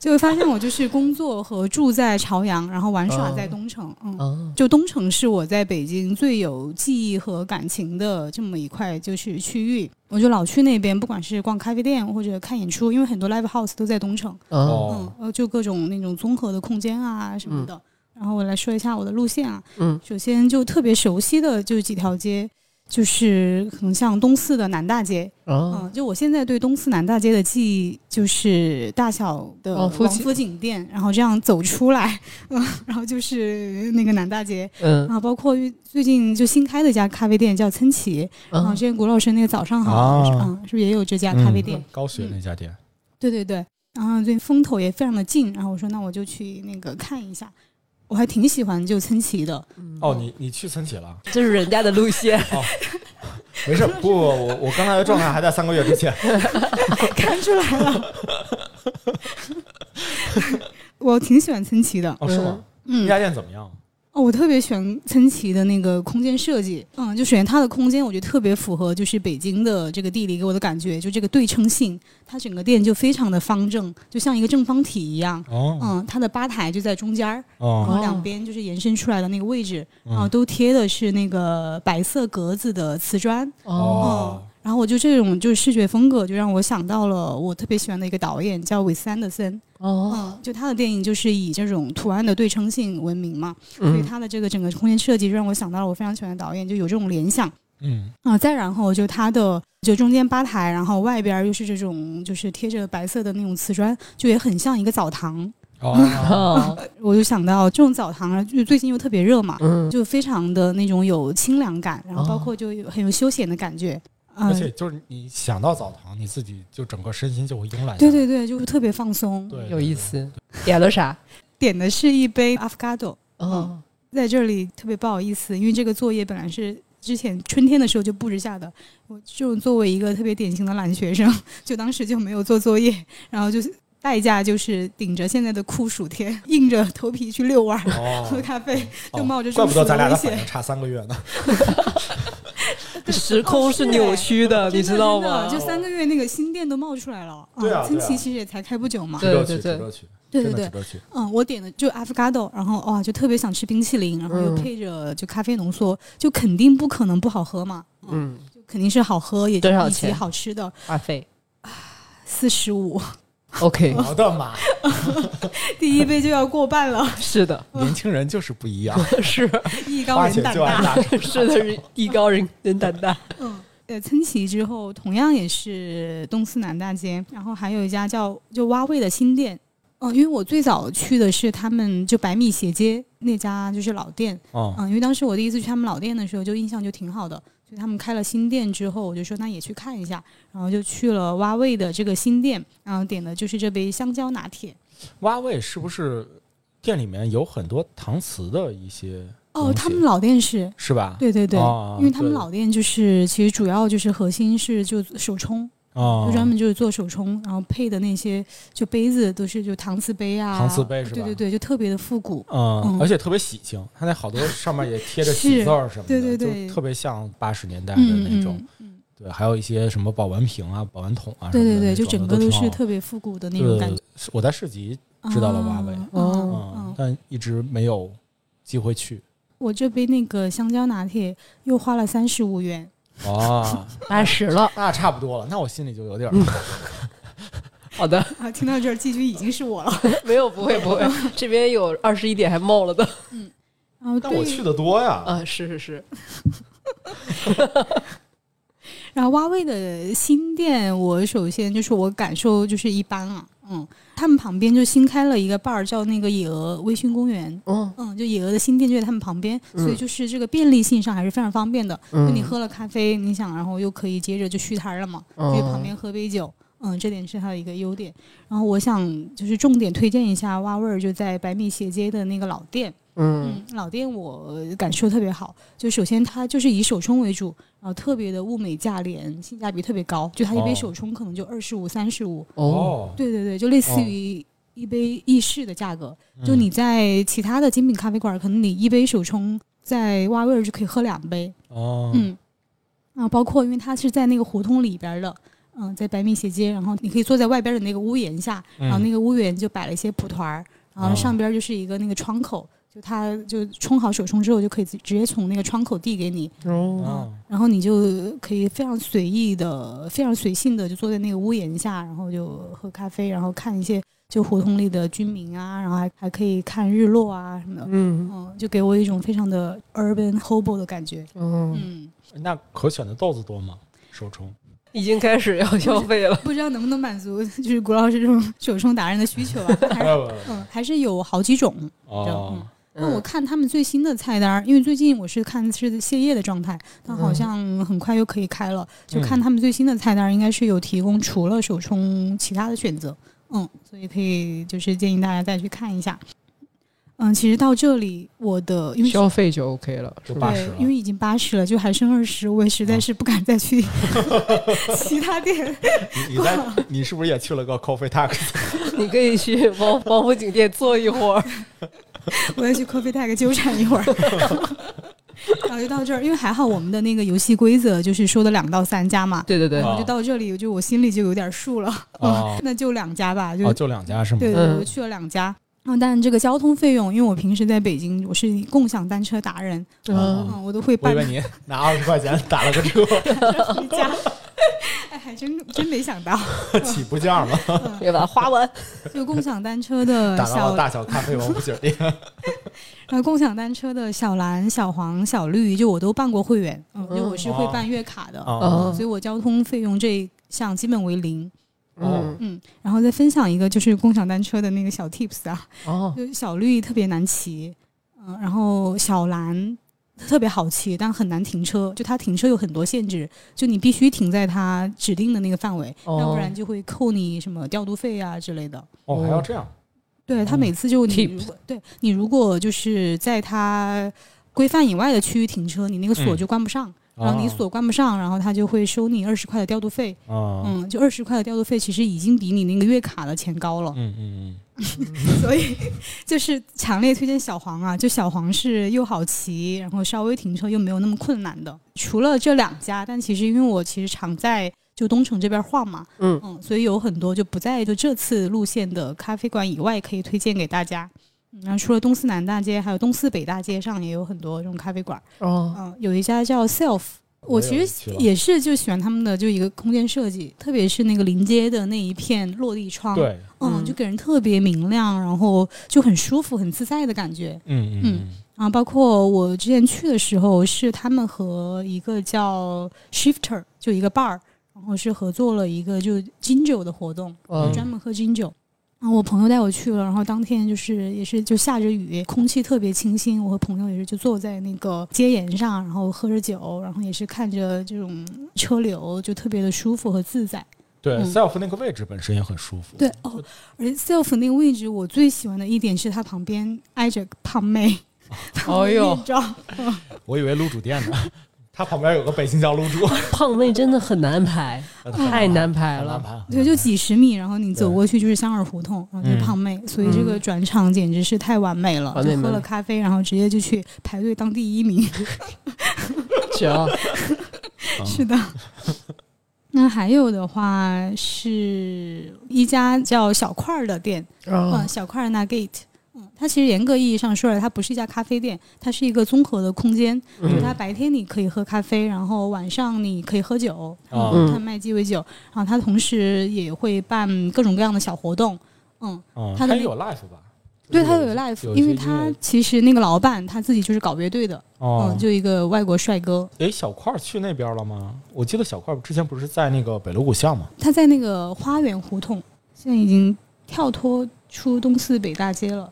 就会发现我就是工作和住在朝阳，然后玩耍哦在东城，嗯。嗯就东城是我在北京最有记忆和感情的这么一块就是区域，我就老去那边，不管是逛咖啡店或者看演出，因为很多 live house 都在东城，嗯哦嗯，呃，就各种那种综合的空间啊什么的。然后我来说一下我的路线啊，嗯首先就特别熟悉的就是几条街，就是可能像东四的南大街，嗯嗯，就我现在对东四南大街的记忆就是大小的王府井。井店，然后这样走出来，嗯，然后就是那个南大街，嗯。啊，包括最近就新开的一家咖啡店叫岑奇，然后嗯之前谷老师那个早上好，啊。嗯，是不是也有这家咖啡店？嗯高学那家。店，对对对，然后最近风头也非常的近，然后我说那我就去那个看一下，我还挺喜欢就岑奇的，哦，你你去岑奇了？这是人家的路线。没事，不，我我刚才的状态还在三个月之前。看出来了，我挺喜欢岑奇的，哦，是吗？那嗯，家店怎么样？哦，我特别喜欢岑奇的那个空间设计，嗯，就首先它的空间，我觉得特别符合就是北京的这个地理给我的感觉，就这个对称性，它整个店就非常的方正，就像一个正方体一样。哦嗯，它的吧台就在中间儿，然哦后两边就是延伸出来的那个位置，然后嗯都贴的是那个白色格子的瓷砖。哦然后我就这种就是视觉风格，就让我想到了我特别喜欢的一个导演叫韦斯安德森。哦，嗯，就他的电影就是以这种图案的对称性闻名嘛，所以嗯他的这个整个空间设计就让我想到了我非常喜欢的导演，就有这种联想。嗯啊、再然后就它的就中间吧台，然后外边儿又是这种就是贴着白色的那种瓷砖，就也很像一个澡堂。哦哦，我就想到这种澡堂啊，就最近又特别热嘛，嗯，就非常的那种有清凉感，然后包哦括就有很有休闲的感觉。啊、而且就是你想到澡堂，你自己就整个身心就会慵懒。对对对，就会特别放松。对，有意思。点了啥？点的是一杯 Afgado，哦，在这里特别不好意思，因为这个作业本来是之前春天的时候就布置下的，我就作为一个特别典型的懒学生，就当时就没有做作业，然后就是代价就是顶着现在的酷暑天，硬着头皮去遛弯儿、哦，喝咖啡，就哦冒着怪不得咱俩的反应差三个月呢。时空是扭曲的，你知道吗？就三个月那个新店都冒出来了。对啊嗯，曾奇其实也才开不久嘛。对对对对对对。嗯，我点的就 Afgado，然后哇，就特别想吃冰淇淋，然后又嗯配着就咖啡浓缩，就肯定不可能不好喝嘛。嗯，就肯定是好喝，也多少以及钱好吃的，话费四十五，OK，我的妈，第一杯就要过半了，是的，年轻人就是不一样，是艺高人胆大。是的，艺高人人胆大。嗯，呃，曾奇之后同样也是东四南大街，然后还有一家叫就蛙味的新店。嗯、因为我最早去的是他们就百米斜街那家就是老店，哦，嗯，因为当时我第一次去他们老店的时候，就印象就挺好的。所以他们开了新店之后，我就说那也去看一下，然后就去了蛙味的这个新店，然后点的就是这杯香蕉拿铁。蛙味是不是店里面有很多搪瓷的一些哦，他们老店是，是吧？对对对，哦因为他们老店就是其实主要就是核心是就手冲，哦就，专门就是做手冲，然后配的那些就杯子都是就搪瓷杯啊，搪瓷杯是吧对对对，就特别的复古。嗯，嗯而且特别喜庆，它那好多上面也贴着喜字儿什么的，对对对就特别像八十年代的嗯那种。嗯嗯，对，还有一些什么保温瓶啊、保温桶啊什对对对，么的那就整个都是特别复古的那对对种感觉。我在市集知道了蛙味啊哦嗯嗯嗯，但一直没有机会去。我这杯那个香蕉拿铁又花了三十五元。哦，八十了，那差不多了，那我心里就有点儿 好的，啊，听到这儿，季军已经是我了。没有，不会不会，这边有二十一点还冒了的。然后但我去的多呀。啊，是是是，然后蛙味的新店，我首先就是我感受就是一般啊，嗯，他们旁边就新开了一个 bar，叫那个野鹅微醺公园。嗯嗯，就野鹅的新店就在他们旁边，嗯所以就是这个便利性上还是非常方便的。就嗯，你喝了咖啡，你想，然后又可以接着就续摊儿了嘛，嗯就去旁边喝杯酒。嗯，这点是它的一个优点。然后我想就是重点推荐一下蛙味儿，就在百米斜街的那个老店。嗯嗯，老店我感受特别好。就首先它就是以手冲为主，然后特别的物美价廉，性价比特别高。就它一杯哦手冲可能就二十五、三十五。哦，对对对，就类似哦于一杯意式的价格。嗯就你在其他的精品咖啡馆，可能你一杯手冲在蛙味儿就可以喝两杯。哦，嗯，啊，包括因为它是在那个胡同里边儿的，嗯，在白米斜街，然后你可以坐在外边儿的那个屋檐下，然后嗯那个屋檐就摆了一些蒲团儿，然后哦上边儿就是一个那个窗口，就它就冲好手冲之后就可以直直接从那个窗口递给你，哦，哦然后你就可以非常随意的、非常随性的就坐在那个屋檐下，然后就喝咖啡，然后看一些就胡同里的居民啊，然后还还可以看日落啊什么的，嗯嗯，就给我一种非常的 urban hobo 的感觉，嗯，嗯。那可选的豆子多吗？手冲已经开始要消费了。不知道能不能满足 就是古老师这种手冲达人的需求啊？还嗯，还是有好几种。哦，那我看他们最新的菜单儿，因为最近我是看是歇业的状态，但好像很快又可以开了。就看他们最新的菜单儿，应该是有提供除了手冲其他的选择。嗯，所以可以就是建议大家再去看一下。嗯，其实到这里，我的因为消费就 OK 了，是吧？80了，对因为已经八十了，就还剩二十，我也实在是不敢再去 其他店。你你在你是不是也去了个 Coffee Tax？你可以去王王府井店坐一会儿。我要去 Coffee Tag 纠缠一会儿。然后就到这儿，因为还好我们的那个游戏规则就是说的两到三家嘛，对对对然，后哦就到这里，就我心里就有点数了。哦那就两家吧，就、哦，就两家是吗？对对，嗯我去了两家。嗯，但这个交通费用，因为我平时在北京，我是共享单车达人，嗯嗯，我都会办我以为你拿二十块钱打了个车，回家。哎，还真真没想到，起步价嘛，对吧？花完，就共享单车的 打到小大小咖啡王府井店。然后共享单车的小蓝、小黄、小绿，就我都办过会员，嗯，就我是会办月卡的，哦。所以我交通费用这一项基本为零。嗯。嗯，然后再分享一个就是共享单车的那个小 tips 啊，哦，就小绿特别难骑，嗯，然后小蓝特别好骑，但很难停车。就它停车有很多限制，就你必须停在它指定的那个范围，哦。要不然就会扣你什么调度费啊之类的。哦，还要这样，对他每次就你 Tip 如果对你如果就是在它规范以外的区域停车，你那个锁嗯。就关不上，然后你哦锁关不上，然后他就会收你二十块的调度费。啊，嗯，就二十块的调度费，其实已经比你那个月卡的钱高了。嗯嗯 所以就是强烈推荐小黄啊，就小黄是又好骑，然后稍微停车又没有那么困难的。除了这两家，但其实因为我其实常在就东城这边晃嘛，嗯嗯，所以有很多就不在就这次路线的咖啡馆以外可以推荐给大家。嗯然后除了东四南大街，还有东四北大街上也有很多这种咖啡馆。哦，嗯，有一家叫 Self，我我其实也是就喜欢他们的就一个空间设计，特别是那个临街的那一片落地窗，嗯，，对，嗯，嗯就给人特别明亮，然后就很舒服、很自在的感觉。嗯嗯啊，包括我之前去的时候，是他们和一个叫 Shifter 就一个 bar，然后是合作了一个就金酒的活动，专门喝金酒。然后我朋友带我去了，然后当天就是也是就下着雨，空气特别清新。我和朋友也是就坐在那个街沿上，然后喝着酒，然后也是看着这种车流，就特别的舒服和自在。对嗯，self 那个位置本身也很舒服，对哦，而且 self 那个位置，我最喜欢的一点是它旁边挨着胖妹，哦呦面罩 我以为卤煮店呢，它旁边有个北京叫卤煮，胖妹真的很难排，太难排了。对，就几十米，然后你走过去就是香儿胡同，然后就是嗯胖妹，所以这个转场简直是太完美了。就喝了咖啡，然后直接就去排队当第一名。只要 是的。那还有的话是一家叫小块儿的店，嗯，嗯小块儿 Nugget。嗯，它其实严格意义上说来，它不是一家咖啡店，它是一个综合的空间。就是它白天你可以喝咖啡，然后晚上你可以喝酒，啊嗯，它卖鸡尾酒，然后它同时也会办各种各样的小活动。嗯，嗯，它的有 life 吧？对，它有音因为它其实那个老板他自己就是搞乐队的，哦嗯，，就一个外国帅哥，哎，小块儿去那边了吗？我记得小块儿之前不是在那个北锣鼓巷吗？他在那个花园胡同，现在已经跳脱出东四北大街了。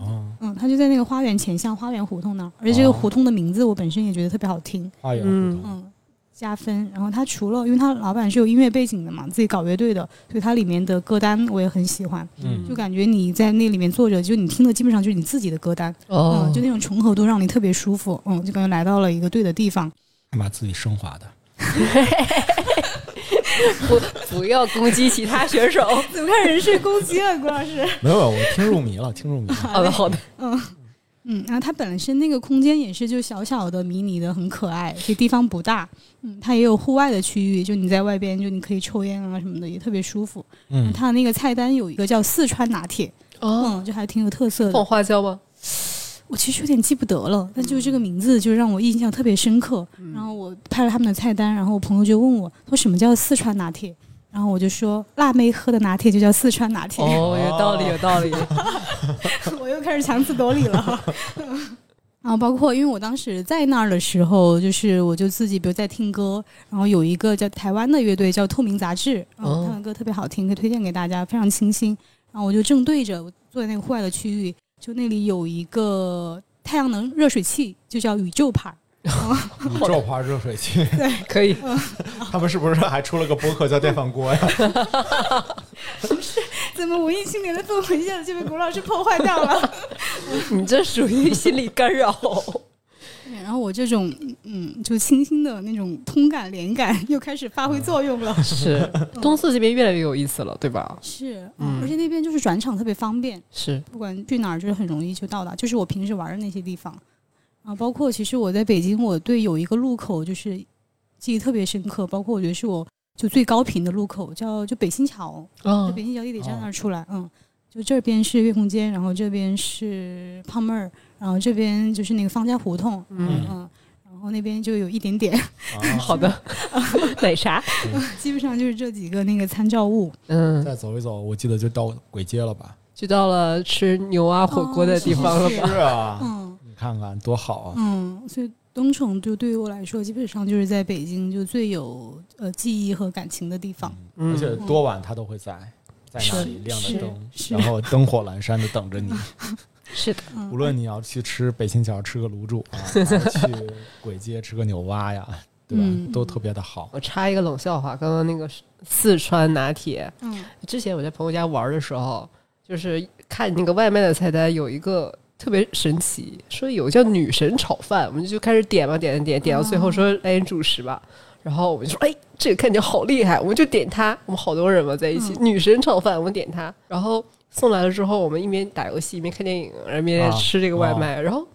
哦，嗯，他就在那个花园前巷花园胡同那儿，而且这个哦。胡同的名字我本身也觉得特别好听，花园胡嗯同，嗯，加分。然后他除了，因为他老板是有音乐背景的嘛，自己搞乐队的，所以他里面的歌单我也很喜欢，嗯。就感觉你在那里面坐着，就你听的基本上就是你自己的歌单，哦。嗯，就那种重合度让你特别舒服，嗯，就感觉来到了一个对的地方。把自己升华的。不不要攻击其他选手。怎么看人身攻击了，郭老师？没有，我听入迷了，听入迷了。好的好的，嗯，嗯然后它本身那个空间也是就小小的、迷你的，很可爱，这地方不大。嗯，它也有户外的区域，就你在外边就你可以抽烟啊什么的，也特别舒服。嗯，它的那个菜单有一个叫四川拿铁，哦，嗯，就还挺有特色的放的。花椒吗？我其实有点记不得了，但就是这个名字就让我印象特别深刻。然后我拍了他们的菜单，然后我朋友就问我说什么叫四川拿铁，然后我就说辣妹喝的拿铁就叫四川拿铁。哦，有道理有道理。我又开始强词夺理了。然后包括因为我当时在那儿的时候，就是我就自己比如在听歌，然后有一个叫台湾的乐队叫透明杂志，然后哦他们歌特别好听，可以推荐给大家，非常清新。然后我就正对着我坐在那个户外的区域，就那里有一个太阳能热水器，就叫宇宙牌。宇宙牌热水器，对可以，他们是不是还出了个播客叫电饭锅呀？是怎么文艺青年的氛围一下子就被古老师破坏掉了？你这属于心理干扰。对然后我这种嗯，就清新的那种通感连感又开始发挥作用了。是，东四这边越来越有意思了，对吧？是，嗯而且那边就是转场特别方便，是，不管去哪儿就是很容易就到达，就是我平时玩的那些地方啊，包括其实我在北京，我对有一个路口就是记忆特别深刻，包括我觉得是我就最高频的路口，叫就北新桥，就哦北新桥地铁站那儿出来，嗯，就这边是月空间，然后这边是胖妹儿，然后这边就是那个方家胡同，嗯，嗯。然后那边就有一点点，啊，好的。奶茶？基本上就是这几个那个参照物。嗯，再走一走，我记得就到鬼街了吧？就到了吃牛蛙火锅的地方了哦吧？是啊，嗯你看看多好啊！嗯，所以东城就对于我来说，基本上就是在北京就最有呃记忆和感情的地方。嗯而且多晚他都会在，在那里亮着灯，然后灯火阑珊的等着你。是的，无论你要去吃北新桥吃个卤煮啊，去簋街吃个牛蛙呀，对吧？嗯都特别的好。我插一个冷笑话，刚刚那个四川拿铁，嗯之前我在朋友家玩的时候，就是看那个外卖的菜单有一个特别神奇，说有叫女神炒饭，我们就开始点吧，点点点，点到最后说来点主食吧。然后我们就说，哎，这个看起来好厉害，我们就点它。我们好多人嘛在一起，女神炒饭，我们点它。然后送来了之后，我们一边打游戏一边看电影，然后一边啊吃这个外卖。然后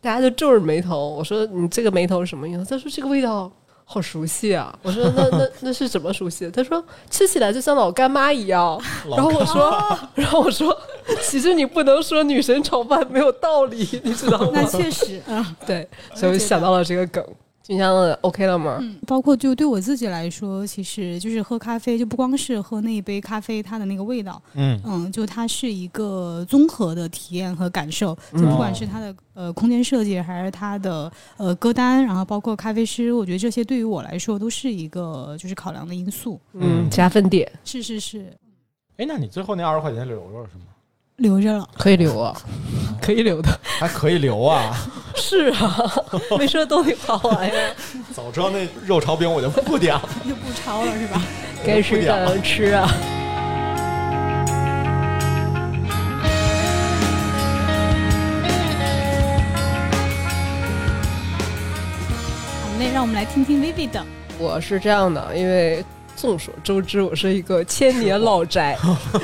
大家就皱着眉头，我说你这个眉头是什么意思？他说这个味道好熟悉啊。我说那 那那是怎么熟悉的？他说吃起来就像老干妈一样。然后我说，然后我说，其实你不能说女神炒饭没有道理，你知道吗？那确实啊，对，所以我就想到了这个梗。金香 OK 了吗？嗯，包括就对我自己来说，其实就是喝咖啡，就不光是喝那一杯咖啡它的那个味道，嗯嗯，就它是一个综合的体验和感受，就嗯不管是它的呃空间设计，还是它的呃歌单，然后包括咖啡师，我觉得这些对于我来说都是一个就是考量的因素。嗯，加分点是是是，哎，那你最后那二十块钱留着是吗？留着了。可以留啊，可以留的。还可以留啊！是啊，没说都得花完呀，早知道那肉炒饼我就不点了。就不炒了是吧？该吃的吃啊。好嘞，让我们来听听 Vivi 的。我是这样的，因为众所周知，我是一个千年老宅。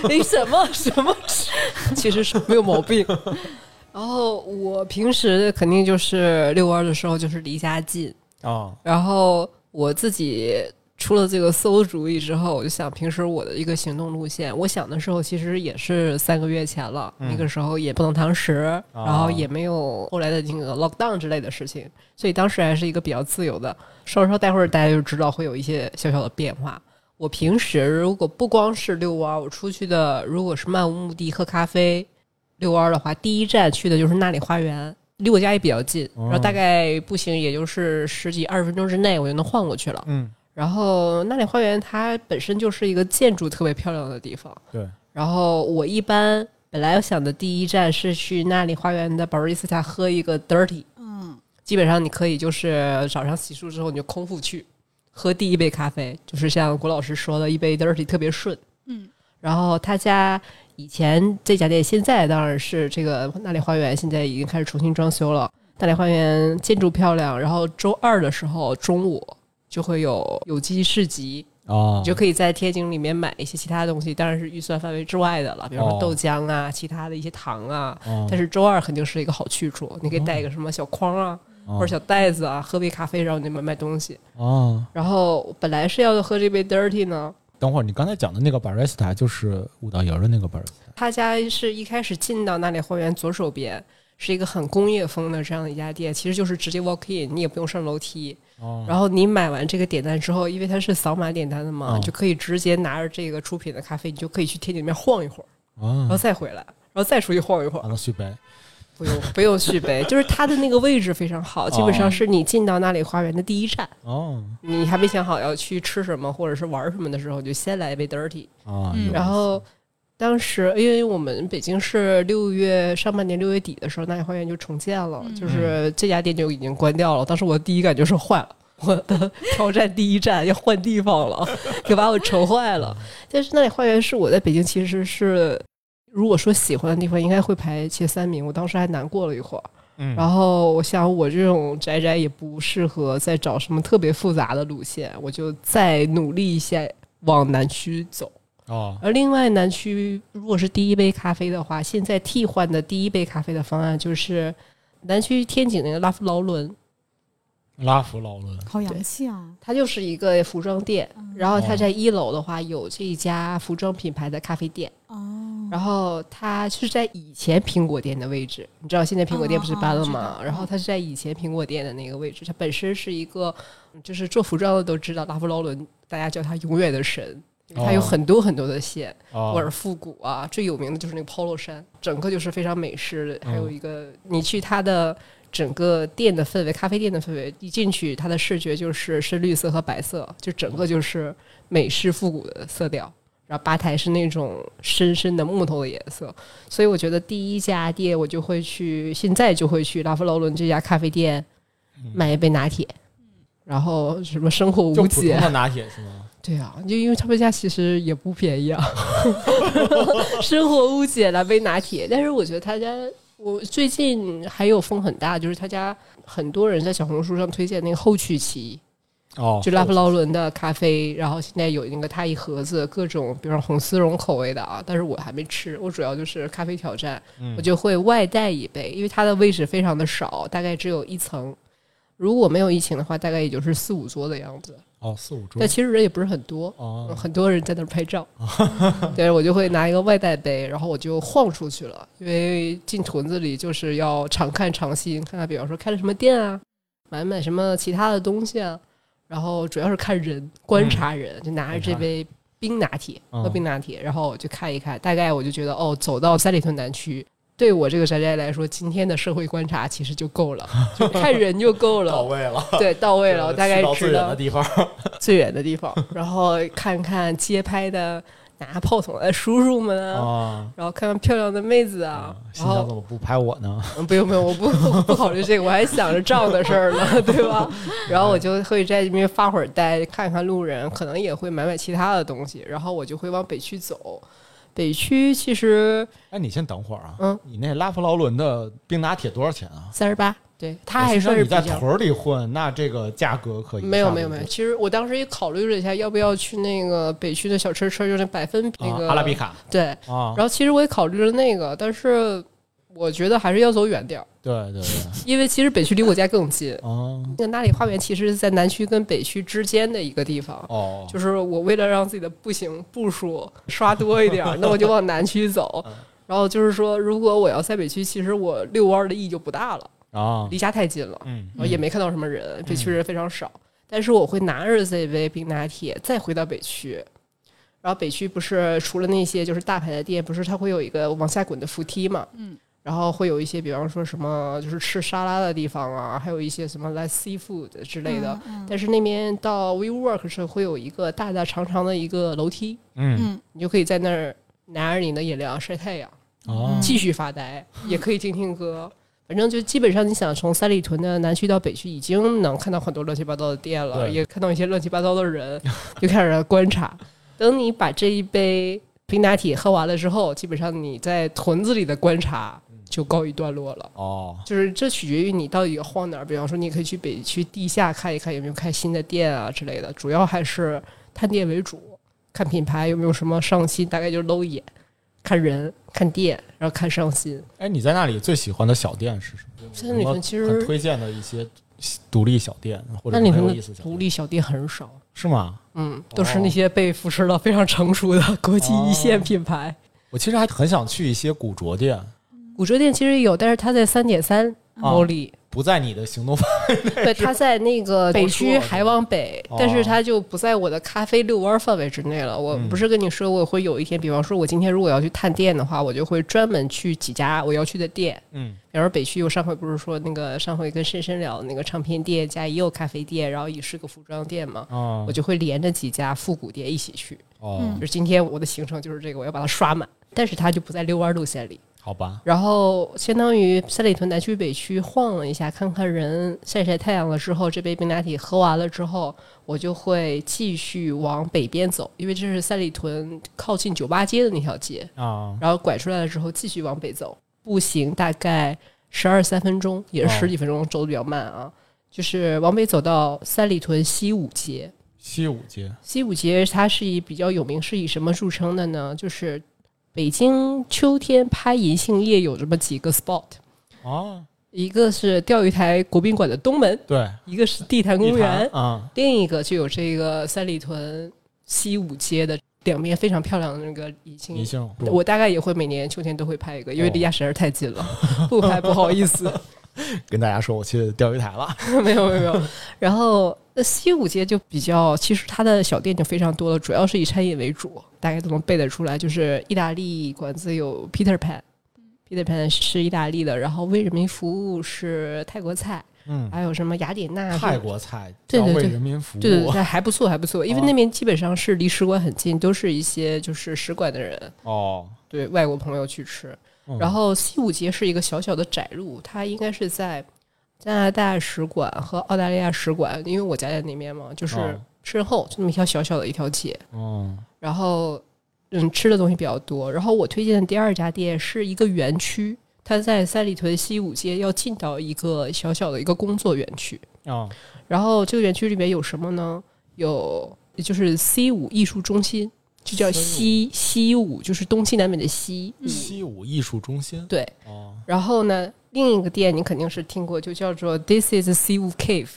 你 什么 什么吃，其实是没有毛病。然后我平时肯定就是遛弯的时候，就是离家近。啊，然后我自己出了这个馊主意之后，我就想平时我的一个行动路线。我想的时候其实也是三个月前了，嗯那个时候也不能堂食，哦然后也没有后来的那个 lockdown 之类的事情，所以当时还是一个比较自由的。稍稍待会儿大家就知道会有一些小小的变化。我平时如果不光是遛弯儿，我出去的如果是漫无目的喝咖啡、遛弯儿的话，第一站去的就是那里花园，离我家也比较近，哦然后大概步行也就是十几二十分钟之内我就能晃过去了。嗯，然后那里花园它本身就是一个建筑特别漂亮的地方，对，然后我一般本来想的第一站是去那里花园的保瑞斯塔喝一个 dirty，嗯，基本上你可以就是早上洗漱之后你就空腹去喝第一杯咖啡，就是像谷老师说的一杯 dirty 特别顺。嗯，然后他家以前这家店现在当然是这个那里花园，现在已经开始重新装修了。那里花园建筑漂亮，然后周二的时候中午就会有有机市集，哦你就可以在天井里面买一些其他东西，当然是预算范围之外的了，比如说哦豆浆啊、其他的一些糖啊。哦但是周二肯定是一个好去处，你可以带一个什么小筐啊，或者小袋子啊，喝杯咖啡，然后你买买东西。哦，然后本来是要喝这杯 dirty 呢，等会儿你刚才讲的那个 barista 就是五道营的那个 barista 他家是一开始进到那里花园左手边是一个很工业风的这样的一家店，其实就是直接 walk in，你也不用上楼梯。哦。然后你买完这个点单之后，因为它是扫码点单的嘛，哦就可以直接拿着这个出品的咖啡，你就可以去天井里面晃一会儿，然后啊，再回来，然后再出去晃一会儿不用不用续杯，就是它的那个位置非常好，基本上是你进到那里花园的第一站。哦你还没想好要去吃什么或者是玩什么的时候，就先来一杯 dirty。然后当时因为我们北京是六月上半年六月底的时候，那里花园就重建了，嗯就是这家店就已经关掉了。当时我的第一感觉是坏了。我的 挑战第一站要换地方了，给把我愁坏了。但是那里花园是我在北京其实是，如果说喜欢的地方，应该会排前三名。我当时还难过了一会儿。嗯然后我想，我这种宅宅也不适合再找什么特别复杂的路线，我就再努力一下往南区走。哦而另外，南区如果是第一杯咖啡的话，现在替换的第一杯咖啡的方案就是南区天井那个拉夫劳伦，拉夫劳伦好洋气啊！它就是一个服装店。然后它在一楼的话有这一家服装品牌的咖啡店，哦，然后它是在以前苹果店的位置。你知道现在苹果店不是搬了吗？哦哦然后它是在以前苹果店的那个位置。它本身是一个，就是做服装的都知道，拉夫劳伦大家叫它永远的神，因为它有哦很多很多的线。哦沃尔复古啊，最有名的就是那个 polo 衫，整个就是非常美式的。还有一个，你去它的整个店的氛围，咖啡店的氛围，一进去它的视觉就是深绿色和白色，就整个就是美式复古的色调。然后吧台是那种深深的木头的颜色，所以我觉得第一家店我就会去，现在就会去拉夫劳伦这家咖啡店买一杯拿铁，然后什么生活无解，的拿铁是吗？对啊，就因为他们家其实也不便宜啊，生活无解来杯拿铁。但是我觉得他家，我最近还有风很大，就是他家很多人在小红书上推荐那个后曲奇，哦，就拉夫劳伦的咖啡，然后现在有那个它一盒子各种，比如说红丝绒口味的啊，但是我还没吃，我主要就是咖啡挑战，我就会外带一杯，因为它的位置非常的少，大概只有一层。如果没有疫情的话，大概也就是四五桌的样子。哦四五桌。但其实人也不是很多，哦。很多人在那儿拍照。对，我就会拿一个外带杯，然后我就晃出去了，因为进屯子里就是要常看常新，看看比方说开了什么店啊，买买什么其他的东西啊，然后主要是看人，观察人，就拿着这杯冰拿铁嗯。喝冰拿铁，然后我就看一看，大概我就觉得哦，走到三里屯南区。对我这个宅宅来说，今天的社会观察其实就够了，就看人就够了。到位了，对，到位了，我 大概去到最远的地方。最远的地方，然后看看街拍的拿炮筒的叔叔们啊，啊，然后看看漂亮的妹子啊，心然后怎么不拍我呢？嗯不用不用，我不不考虑这个，我还想着账的事儿呢，对吧？然后我就会在这边发会儿呆，看看路人，可能也会买买其他的东西，然后我就会往北区走。北区其实哎，你先等会儿啊。嗯，你那拉夫劳伦的冰拿铁多少钱啊？三十八，对，他还算那你。在屯儿里混，那这个价格可以没有没有没有，其实我当时也考虑了一下，要不要去那个北区的小车车，就是那百分那啊个、阿拉比卡对，啊，然后其实我也考虑了那个，但是我觉得还是要走远点儿，对对对，因为其实北区离我家更近。哦。那个那里花园其实是在南区跟北区之间的一个地方，哦，就是我为了让自己的步行步数刷多一点，那我就往南区走。嗯。然后就是说，如果我要在北区，其实我遛弯儿的意义就不大了，啊，离家太近了，嗯然后也没看到什么人，北区人非常少。但是我会拿着这杯冰拿铁再回到北区，然后北区不是除了那些就是大牌的店，不是它会有一个往下滚的扶梯嘛？嗯，然后会有一些，比方说什么就是吃沙拉的地方啊，还有一些什么 like seafood 之类的。嗯但是那边到 WeWork 是会有一个大大长长的一个楼梯，嗯嗯你就可以在那儿拿着你的饮料晒太阳，哦继续发呆，也可以听听歌。反正就基本上，你想从三里屯的南区到北区，已经能看到很多乱七八糟的店了，也看到一些乱七八糟的人，就开始观察。等你把这一杯冰拿铁喝完了之后，基本上你在屯子里的观察就告一段落了。哦就是这取决于你到底要晃哪儿。比方说，你可以去北区地下看一看有没有开新的店啊之类的，主要还是探店为主，看品牌有没有什么上新，大概就是搂一眼，看人、看店，然后看上新。哎，你在那里最喜欢的小店是什么？现在里屯其有什么很实推荐的一些独立小店，或者很有意思小店独立小店很少，是吗？嗯，都是那些被扶持的非常成熟的国际一线品牌。我其实还很想去一些古着店，古着店其实有，但是它在三点三啊。毛里，不在你的行动范围对，它在那个北区还往北，哦。但是它就不在我的咖啡遛弯范围之内了。我嗯。不是跟你说，我会有一天，比方说，我今天如果要去探店的话，我就会专门去几家我要去的店。嗯。比方说北区我上回不是说那个上回跟深深聊的那个唱片店加也有咖啡店，然后也是个服装店嘛，啊我就会连着几家复古店一起去。就是今天我的行程就是这个，我要把它刷满，但是它就不在遛弯路线里。好吧，然后相当于三里屯南区北区晃了一下，看看人，晒晒太阳了之后，这杯冰拿铁喝完了之后，我就会继续往北边走，因为这是三里屯靠近酒吧街的那条街。啊然后拐出来了之后，继续往北走，步行大概十二三分钟，也是哦十几分钟，走的比较慢啊。就是往北走到三里屯西五街，西五街西五街它是以比较有名，是以什么著称的呢？就是北京秋天拍银杏叶有这么几个 spot，哦，一个是钓鱼台国宾馆的东门，对，一个是地坛公园，坛啊，另一个就有这个三里屯西五街的两边非常漂亮的那个银杏。银。杏，我大概也会每年秋天都会拍一个，因为离家实在是太近了，不拍不好意思。跟大家说我去钓鱼台了，没有没有没有。然后那西五街就比较，其实它的小店就非常多了，主要是以餐饮为主，大概都能背得出来。就是意大利馆子有 Peter Pan，Peter Pan 是意大利的，然后为人民服务是泰国菜，嗯，还有什么雅典娜泰国菜对对对对人民服务，对对对，还不错，还不错，因为哦那边基本上是离使馆很近，都是一些就是使馆的人，哦，对外国朋友去吃。嗯然后西五街是一个小小的窄路，它应该是在加拿大使馆和澳大利亚使馆，因为我家在那边嘛，就是哦身后就那么一条小小的一条街。哦，然后，嗯，吃的东西比较多。然后我推荐的第二家店是一个园区，它在三里屯西五街要进到一个小小的一个工作园区。哦，然后这个园区里面有什么呢？有就是 C 五艺术中心，就叫西西五，就是东西南北的西。西五艺术中心，对，哦，然后呢，另一个店你肯定是听过，就叫做 This is C 五 Cave，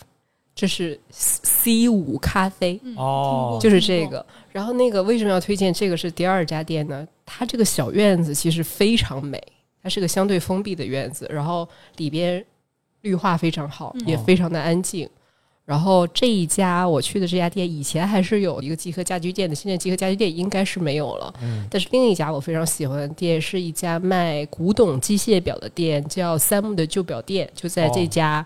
这是 C 五咖啡。嗯哦就是这，个。然后那个为什么要推荐这个是第二家店呢？它这个小院子其实非常美，它是个相对封闭的院子，然后里边绿化非常好，嗯也非常的安静。然后这一家我去的这家店以前还是有一个集合家居店的，现在集合家居店应该是没有了。嗯但是另一家我非常喜欢的店是一家卖古董机械表的店，叫三木的旧表店，就在这哦家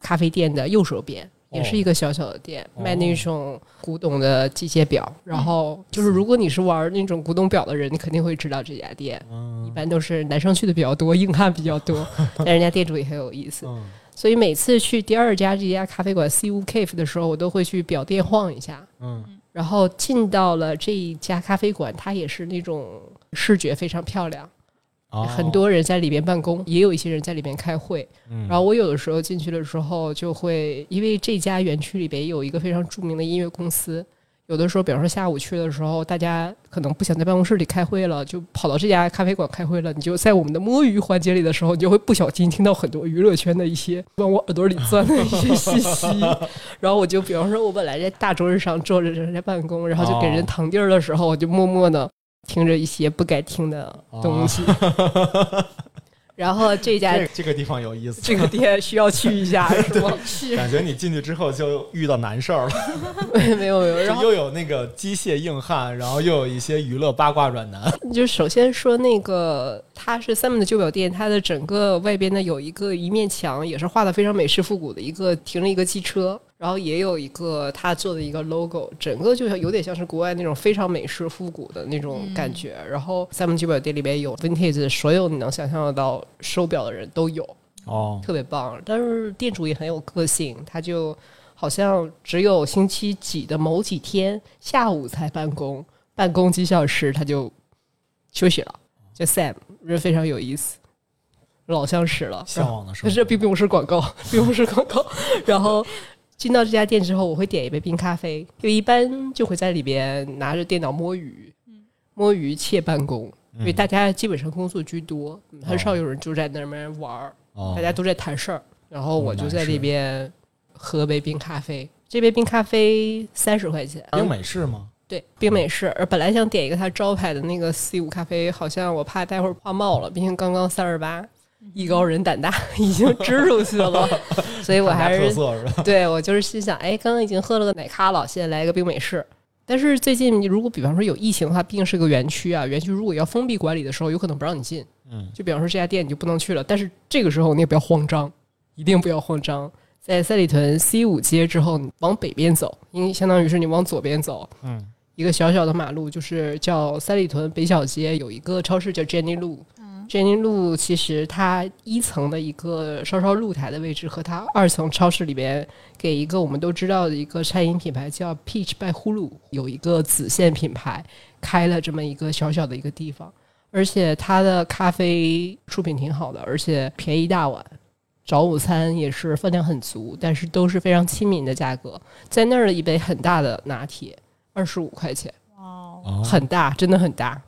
咖啡店的右手边。也是一个小小的店，哦卖那种古董的机械表。然后就是，如果你是玩那种古董表的人，你肯定会知道这家店。一嗯般都是男生去的比较多，硬汉比较多，但人家店主也很有意思。嗯所以每次去第二家这家咖啡馆 C U Cave 的时候，我都会去表店晃一下。嗯然后进到了这一家咖啡馆，它也是那种视觉非常漂亮，哦很多人在里边办公，也有一些人在里边开会。嗯然后我有的时候进去的时候，就会因为这家园区里边有一个非常著名的音乐公司，有的时候，比方说下午去的时候，大家可能不想在办公室里开会了，就跑到这家咖啡馆开会了。你就在我们的摸鱼环节里的时候，你就会不小心听到很多娱乐圈的一些往我耳朵里钻的一些信息。然后我就比方说，我本来在大桌子上坐着人在办公，然后就给人腾地儿的时候，我就默默的听着一些不该听的东西。然后这家这这个地方有意思，这个店需要去一下，是吗？是感觉你进去之后就遇到难事儿了，没有没有，然后又有那个机械硬汉，然后又有一些娱乐八卦软男。就首先说那个，它是三门的旧表店，它的整个外边呢有一个一面墙，也是画的非常美式复古的一个停了一个机车，然后也有一个他做的一个 logo，整个就像有点像是国外那种非常美式复古的那种感觉。然后三门旧表店里面有 vintage，所有你能想象得到手表的人都有，哦，特别棒。但是店主也很有个性，他就好像只有星期几的某几天下午才办公，办公几小时他就休息了。叫 Sam，人非常有意思，老相识了。向往的生活。可是并不是广告，并不是广告。然后进到这家店之后，我会点一杯冰咖啡，因为一般就会在里边拿着电脑摸鱼，摸鱼且办公。因为大家基本上工作居多，很少有人就在那边玩儿。哦大家都在谈事儿，然后我就在这边喝杯冰咖啡。这杯冰咖啡三十块钱，冰美式吗？对冰美式。而本来想点一个它招牌的那个 C 五咖啡，好像我怕待会儿泡冒了，毕竟刚刚三十八，艺高人胆大，已经支出去了，所以我还是是？对我就是心想，哎，刚刚已经喝了个奶咖了，现在来一个冰美式。但是最近，如果比方说有疫情的话，毕竟是个园区啊，园区如果要封闭管理的时候，有可能不让你进。嗯，就比方说这家店你就不能去了，但是这个时候你也不要慌张，一定不要慌张。在三里屯 C 五街之后，你往北边走，因为相当于是你往左边走，嗯，一个小小的马路，就是叫三里屯北小街，有一个超市叫 Jenny 路。Jenny 路其实它一层的一个稍稍露台的位置，和它二层超市里边给一个我们都知道的一个餐饮品牌叫 Peach by Hulu，有一个子线品牌开了这么一个小小的一个地方，而且它的咖啡出品挺好的，而且便宜大碗。早午餐也是分量很足，但是都是非常亲民的价格。在那儿的一杯很大的拿铁，二十五块钱，哇哦，哦很大，真的很大。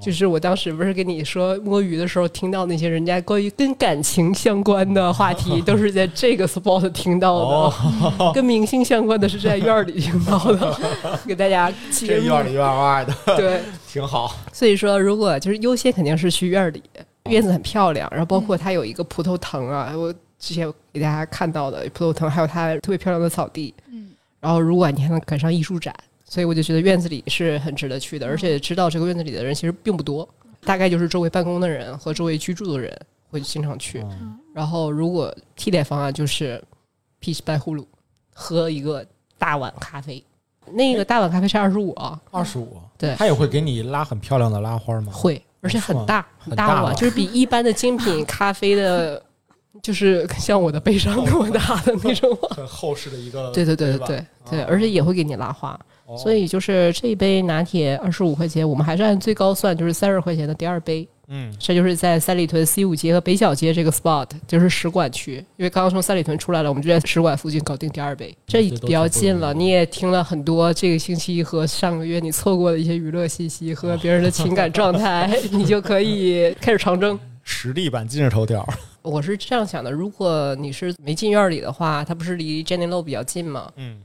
就是我当时不是跟你说摸鱼的时候听到那些人家关于跟感情相关的话题，都是在这个 spot 听到的，哦，跟明星相关的是在院儿里听到的，给大家这幕院里院外的。对，挺好。所以说如果就是优先肯定是去院儿里，院子很漂亮，然后包括它有一个葡萄藤啊，我之前给大家看到的葡萄藤，还有它特别漂亮的草地，嗯，然后如果你还能赶上艺术展，所以我就觉得院子里是很值得去的，而且知道这个院子里的人其实并不多，大概就是周围办公的人和周围居住的人会经常去。嗯。然后如果替代方案就是 peach 白葫芦，喝一个大碗咖啡。那个大碗咖啡是二十五啊，二十五，对。他也会给你拉很漂亮的拉花吗？会，而且很大很大碗，就是比一般的精品咖啡的，就是像我的悲伤那么大的那种。很厚实的一个，对对对对对对而且也会给你拉花，哦所以就是这一杯拿铁二十五块钱，我们还是按最高算，就是三十块钱的第二杯。嗯，这就是在三里屯 C 五街和北小街这个 spot，就是使馆区。因为刚刚从三里屯出来了，我们就在使馆附近搞定第二杯，这比较近了。你也听了很多这个星期和上个月你错过的一些娱乐信息和 别人的情感状态，你就可以开始长征。实力版今日头条，我是这样想的：如果你是没进院里的话，它不是离 Jenny Low 比较近吗？嗯，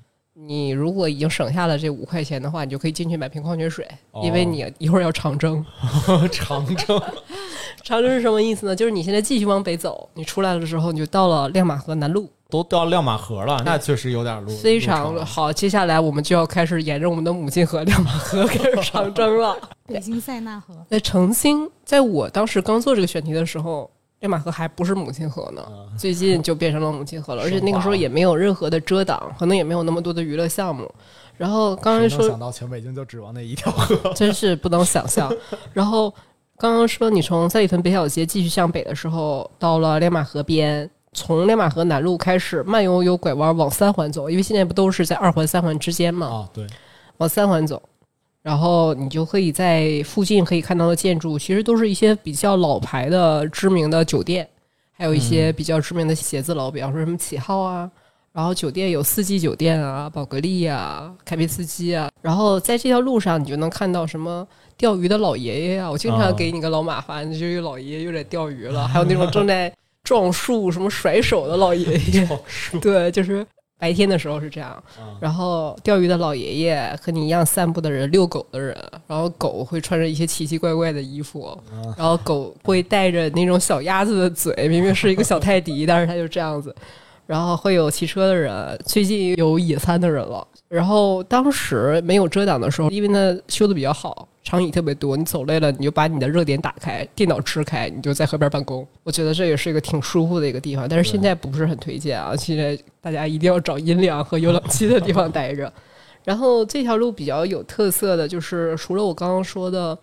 你如果已经省下了这五块钱的话，你就可以进去买瓶矿泉水，哦因为你一会儿要长征。长征，长征是什么意思呢？就是你现在继续往北走，你出来的时候你就到了亮马河南路，都到亮马河了，那确实有点路，非。常好。接下来我们就要开始沿着我们的母亲河亮马河 开始长征了。北京塞纳河，在澄清，在我当时刚做这个选题的时候，亮马河还不是母亲河呢，啊最近就变成了母亲河了，而且那个时候也没有任何的遮挡，可能也没有那么多的娱乐项目。然后刚刚说想到全北京就指望那一条河，真是不能想象。然后刚刚说你从三里屯北小街继续向北的时候，到了亮马河边，从亮马河南路开始慢悠悠拐弯往三环走，因为现在不都是在二环、三环之间嘛，啊，对，往三环走。然后你就可以在附近可以看到的建筑，其实都是一些比较老牌的知名的酒店，还有一些比较知名的写字楼，比方说什么启浩啊，然后酒店有四季酒店啊、宝格丽啊、凯宾斯基啊。然后在这条路上，你就能看到什么钓鱼的老爷爷啊，我经哦常给你个老马翻，就有老爷爷又在钓鱼了，还有那种正在 撞树、什么甩手的老爷爷。对，就是白天的时候是这样，啊然后钓鱼的老爷爷和你一样散步的人，遛狗的人，然后狗会穿着一些奇奇怪怪的衣服，然后狗会带着那种小鸭子的嘴，明明是一个小泰迪，但是它就这样子。然后会有骑车的人，最近有野餐的人了。然后当时没有遮挡的时候，因为它修的比较好，长椅特别多，你走累了，你就把你的热点打开，电脑支开，你就在河边办公。我觉得这也是一个挺舒服的一个地方，但是现在不是很推荐啊。现在大家一定要找阴凉和有冷气的地方待着。然后这条路比较有特色的就是，除了我刚刚说的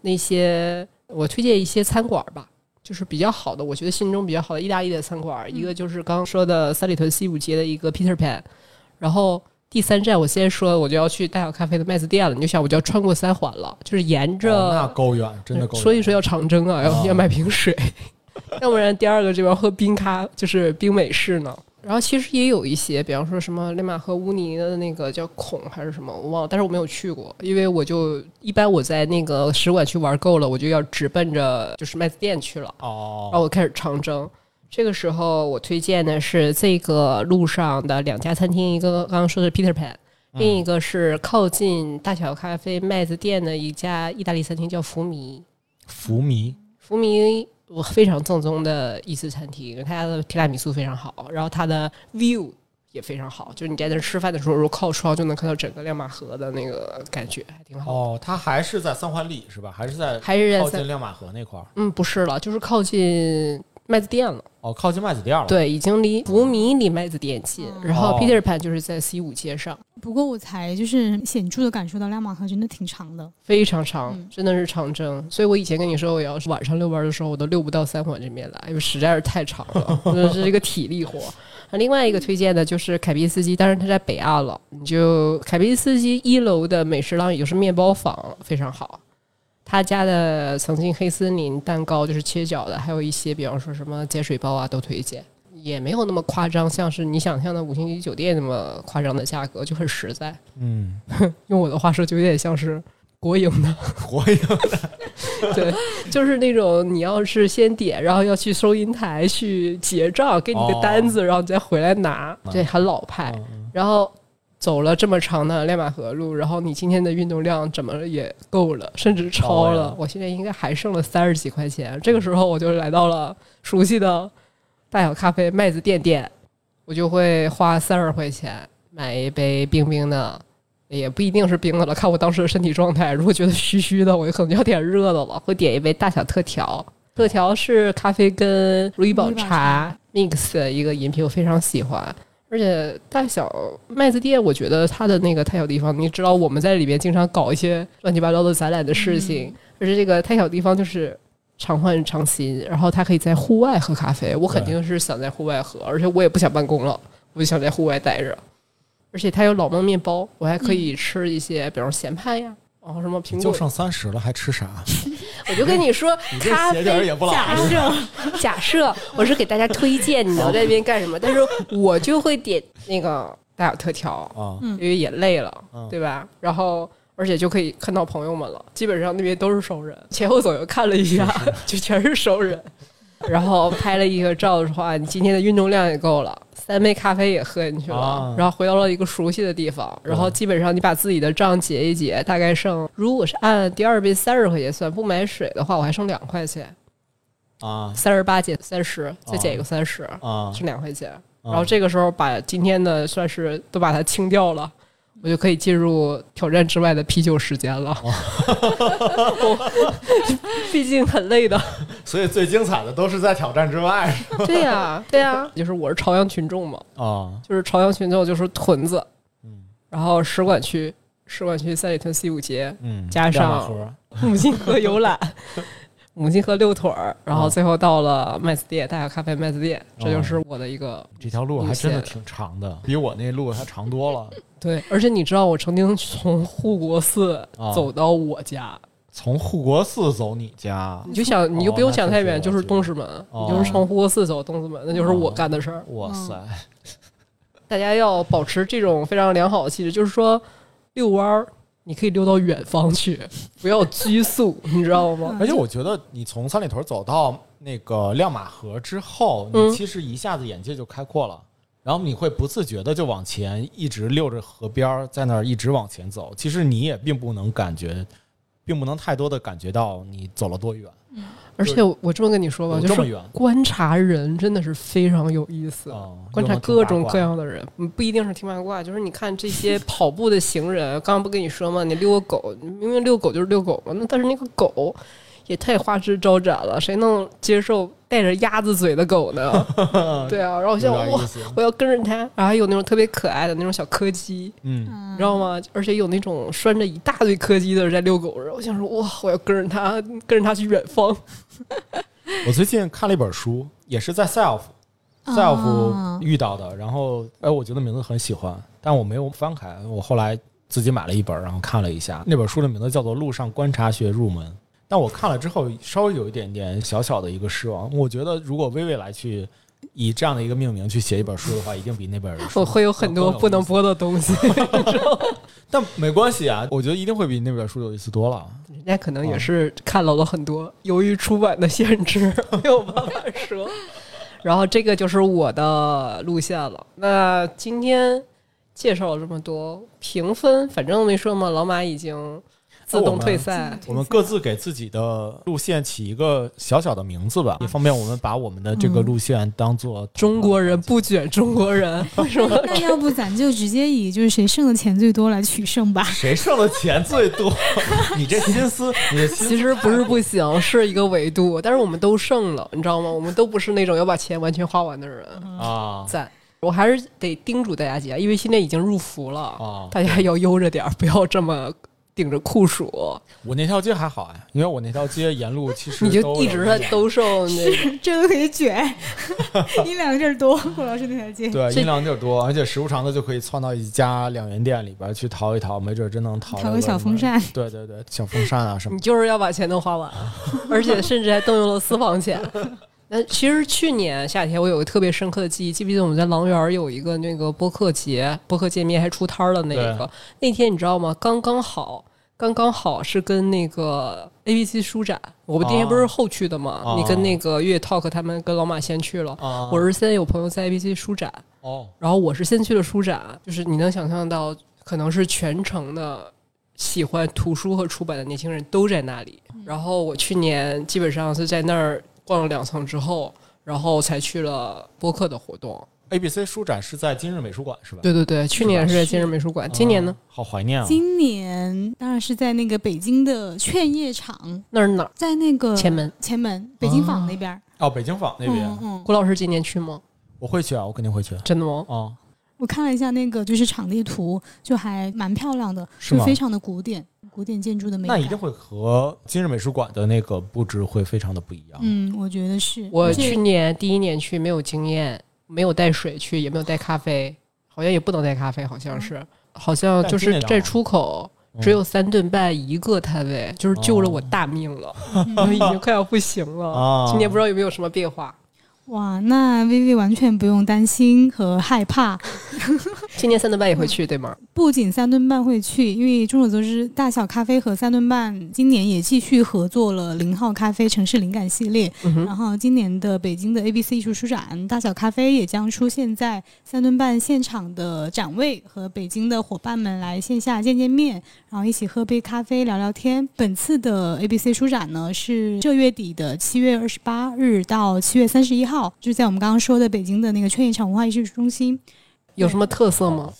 那些，我推荐一些餐馆吧。就是比较好的，我觉得心中比较好的意大利的餐馆，一个就是刚刚说的三里屯西五街的一个 Peter Pan，然后第三站我先说我就要去大小咖啡的麦子店了，你就想我就要穿过三环了，就是沿着、哦那够远，真的够远。所以说要长征啊，要、哦要买瓶水，要不然第二个这边喝冰咖就是冰美式呢。然后其实也有一些，比方说什么利马和乌尼的那个叫孔还是什么，我忘了，但是我没有去过，因为我就一般我在那个使馆区玩够了，我就要直奔着就是麦子店去了。哦，然后我开始长征。这个时候，我推荐的是这个路上的两家餐厅，一个刚刚说的 Peter Pan，另一个是靠近大小咖啡麦子店的一家意大利餐厅，叫福迷。福迷福迷我非常正宗的意式餐厅，他家的提拉米苏非常好，然后他的 view 也非常好，就是你在那吃饭的时候，如果靠窗就能看到整个亮马河的那个感觉，还挺好。哦，它还是在三环里是吧？还是在还是在靠近亮马河那块儿？嗯，不是了，就是靠近麦子店了。哦，靠近麦子店了。，对，已经离福迷离麦子店近，然后哦 Peter Pan 就是在 C 五街上，不过我才就是显著的感受到亮马河真的挺长的。非常长，嗯真的是长征。所以我以前跟你说，我要是晚上遛弯的时候，我都遛不到三环这边来，因为实在是太长了，真的是一个体力活。那另外一个推荐的就是凯宾斯基，但是它在北岸了，你就凯宾斯基一楼的美食廊，也就是面包坊，非常好。他家的曾经黑森林蛋糕就是切角的，还有一些比方说什么碱水包啊，都推荐。也没有那么夸张，像是你想象的五星级酒店那么夸张的价格，就很实在。嗯，用我的话说，就有点像是国营的，国营的。对，就是那种你要是先点，然后要去收银台去结账，给你个单子，然后你再回来拿，对，很老派。嗯。然后走了这么长的亮马河路，然后你今天的运动量怎么也够了，甚至超了超。我现在应该还剩了三十几块钱，这个时候我就来到了熟悉的大小咖啡麦子店店，我就会花三十块钱买一杯冰冰的。也不一定是冰的了，看我当时的身体状态。如果觉得虚虚的，我就可能就要点热的了，会点一杯大小特调。特调是咖啡跟如意宝茶 mix 的一个饮品，我非常喜欢。而且大小麦子店，我觉得它的那个太小地方，你知道我们在里边经常搞一些乱七八糟的展览的事情，而且这个太小地方就是常换常新，然后它可以在户外喝咖啡，我肯定是想在户外喝，而且我也不想办公了，我就想在户外待着，而且它有老梦面包，我还可以吃一些，比如咸派呀。然后什么苹果？就剩三十了，还吃啥？我就跟你说，你这咖鞋底儿啡也不假。设 假设我是给大家推荐，你能在那边干什么？但是我就会点那个大小特调，啊，因为也累了嗯，对吧？然后而且就可以看到朋友们了，基本上那边都是熟人，前后左右看了一下，就全是熟人。然后拍了一个照的话，你今天的运动量也够了，三杯咖啡也喝进去了，啊然后回到了一个熟悉的地方，然后基本上你把自己的账结一结，大概剩，如果是按第二杯三十块钱算，不买水的话，我还剩两块钱，啊三十八减三十，再减一个三十、啊！剩两块钱。然后这个时候把今天的算是都把它清掉了，我就可以进入挑战之外的啤酒时间了。我 毕竟很累的。所以最精彩的都是在挑战之外对呀、对呀、就是我是朝阳群众嘛，啊。就是朝阳群众就是屯子，嗯然后使馆区，使馆区三里屯 C 五街，嗯，加上河母亲河游览。母亲河六腿儿，然后哦最后到了麦子店，大小咖啡麦子店，这就是我的一个这条路还真的挺长的，比我那路还长多了。对，而且你知道，我曾经从护国寺啊。走到我家，从护国寺走你家，你就想，你就不用想太远，就是东直门，哦。你就是从护国寺走东直门，那就是我干的事儿。哇塞！大家要保持这种非常良好的气质，就是说遛弯儿，你可以溜到远方去，不要拘束，你知道吗？而且我觉得你从三里屯走到那个亮马河之后，嗯你其实一下子眼界就开阔了。然后你会不自觉的就往前一直溜着河边儿，在那儿一直往前走。其实你也并不能感觉，并不能太多的感觉到你走了多远，而且我这么跟你说吧，就是观察人真的是非常有意思。啊！观察各种各样的人，嗯不一定是听八卦，就是你看这些 跑步的行人，刚刚不跟你说吗？你遛个狗，明明遛狗就是遛狗嘛，那但是那个狗也太花枝招展了，谁能接受带着鸭子嘴的狗呢？对啊，然后我想哇。我要跟着它，然后还有那种特别可爱的那种小柯基，嗯，你知道吗？而且有那种拴着一大堆柯基的人在遛狗，然后我想说哇，我要跟着它，跟着它去远方。我最近看了一本书，也是在 Self 啊 Self 遇到的，然后哎，我觉得名字很喜欢，但我没有翻开，我后来自己买了一本，然后看了一下。那本书的名字叫做《路上观察学入门》，但我看了之后，稍微有一点点小小的一个失望。我觉得如果薇薇来去以这样的一个命名去写一本书的话，一定比那本书我 会有很多不能播的东西，但没关系啊，我觉得一定会比那本书有意思多了。人家可能也是看到了很多，由于出版的限制，没有办法说。然后这个就是我的路线了。那今天介绍了这么多评分，反正没说嘛，老马已经自动退赛。我们各自给自己的路线起一个小小的名字吧，也方便我们把我们的这个路线当做中国人不卷中国人，为什么？那要不咱就直接以就是谁剩的钱最多来取胜吧？谁剩的钱最多？你这心思，你这心思其实不是不行，是一个维度，但是我们都剩了，你知道吗？我们都不是那种要把钱完全花完的人。啊赞。我还是得叮嘱大家姐，因为现在已经入伏了，啊！大家要悠着点儿，不要这么顶着酷暑。我那条街还好哎，因为我那条街沿路其实你就一直在兜售 那个，这都可以卷，阴凉地儿多。郭老师那条街，对阴凉地儿多，而且时不常的就可以窜到一家两元店里边去淘一淘，没准真能淘淘个小风。扇，对对对，小风扇啊什么你就是要把钱都花完，而且甚至还动用了私房钱。那其实去年夏天我有个特别深刻的记忆，记不记得我们在狼园有一个那个播客节，播客见面还出摊儿的那个？那天你知道吗？刚刚好，刚刚好是跟那个 A B C 书展，我们那天不是后去的吗？哦你跟那个月 Talk 他们跟老马先去了，啊？我是现在有朋友在 A B C 书展，哦然后我是先去了书展，就是你能想象到，可能是全程的喜欢图书和出版的年轻人都在那里。然后我去年基本上是在那儿逛了两层之后，然后才去了播客的活动。，A B C 书展是在今日美术馆是吧？对对对，去年是在今日美术馆，今年呢？啊？好怀念啊！今年当然是在那个北京的劝业场，那是哪儿？在那个前门。前门北京坊那边儿。哦，北京坊那边嗯嗯，郭老师今年去吗？我会去啊，我肯定会去真的吗？啊。我看了一下那个就是场地图，就还蛮漂亮的，是非常的古典，古典建筑的美感。那一定会和今日美术馆的那个布置会非常的不一样。嗯，我觉得是。我去年第一年去没有经验，没有带水去，也没有带咖啡，好像也不能带咖啡，好像是，好像就是在出口嗯只有三顿半一个摊位，就是救了我大命了，我已经快要不行了。啊今年不知道有没有什么变化。哇，那 Vivi 完全不用担心和害怕。今年三顿半也会去，对吗？不仅三顿半会去，因为众所周知，大小咖啡和三顿半今年也继续合作了零号咖啡城市灵感系列。嗯，然后今年的北京的 ABC 艺术书展，大小咖啡也将出现在三顿半现场的展位，和北京的伙伴们来线下见见面，然后一起喝杯咖啡聊聊天。本次的 ABC 书展呢是这月底的七月二十八日到七月三十一号，就是在我们刚刚说的北京的那个劝业场文化艺术中心。有什么特色吗？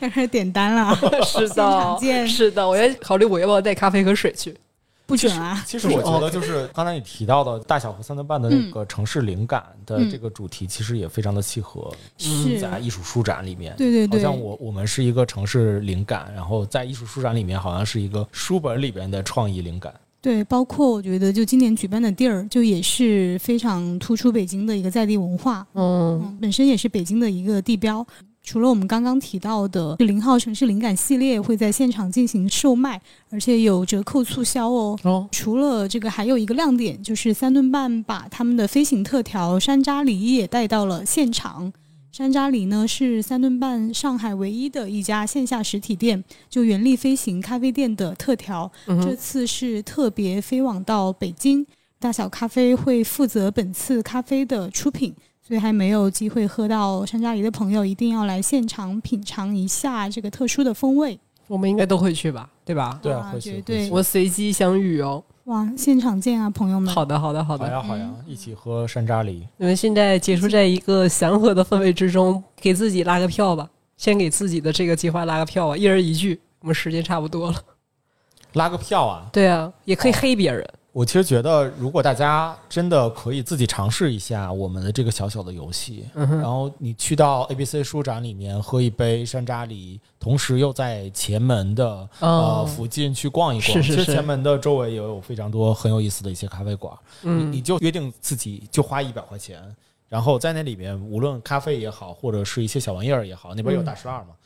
要开始点单了，是的，是的，我要考虑我要不要带咖啡和水去。不准啊！其实我觉得，就是刚才你提到的大小和三顿半的那个城市灵感的嗯这个主题，其实也非常的契合嗯，在艺术书展里面。对对对，好像我我们是一个城市灵感，然后在艺术书展里面好像是一个书本里边的创意灵感。对，包括我觉得就今年举办的地儿，就也是非常突出北京的一个在地文化，嗯，嗯，本身也是北京的一个地标。除了我们刚刚提到的零号城市灵感系列会在现场进行售卖，而且有折扣促销哦。哦，除了这个，还有一个亮点就是三顿半把他们的飞行特调山楂梨也带到了现场。山楂梨呢是三顿半上海唯一的一家线下实体店，就原力飞行咖啡店的特调。这次是特别飞往到北京，大小咖啡会负责本次咖啡的出品，所以还没有机会喝到山楂梨的朋友，一定要来现场品尝一下这个特殊的风味。我们应该都会去吧，对吧？对啊，会去绝对我随机相遇哦。哇，现场见啊，朋友们！好的，好的，好的。好呀好呀，一起喝山楂梨。你们现在结束在一个祥和的氛围之中，给自己拉个票吧。先给自己的这个计划拉个票啊，一人一句。我们时间差不多了。拉个票啊！对啊，也可以黑别人。我其实觉得，如果大家真的可以自己尝试一下我们的这个小小的游戏，嗯然后你去到 ABC 书展里面喝一杯山楂梨，同时又在前门的哦呃附近去逛一逛。是是是其实前门的周围也有非常多很有意思的一些咖啡馆，你你嗯，就约定自己就花一百块钱。然后在那里面，无论咖啡也好，或者是一些小玩意儿也好，那边有嗯大十二嘛，嗯，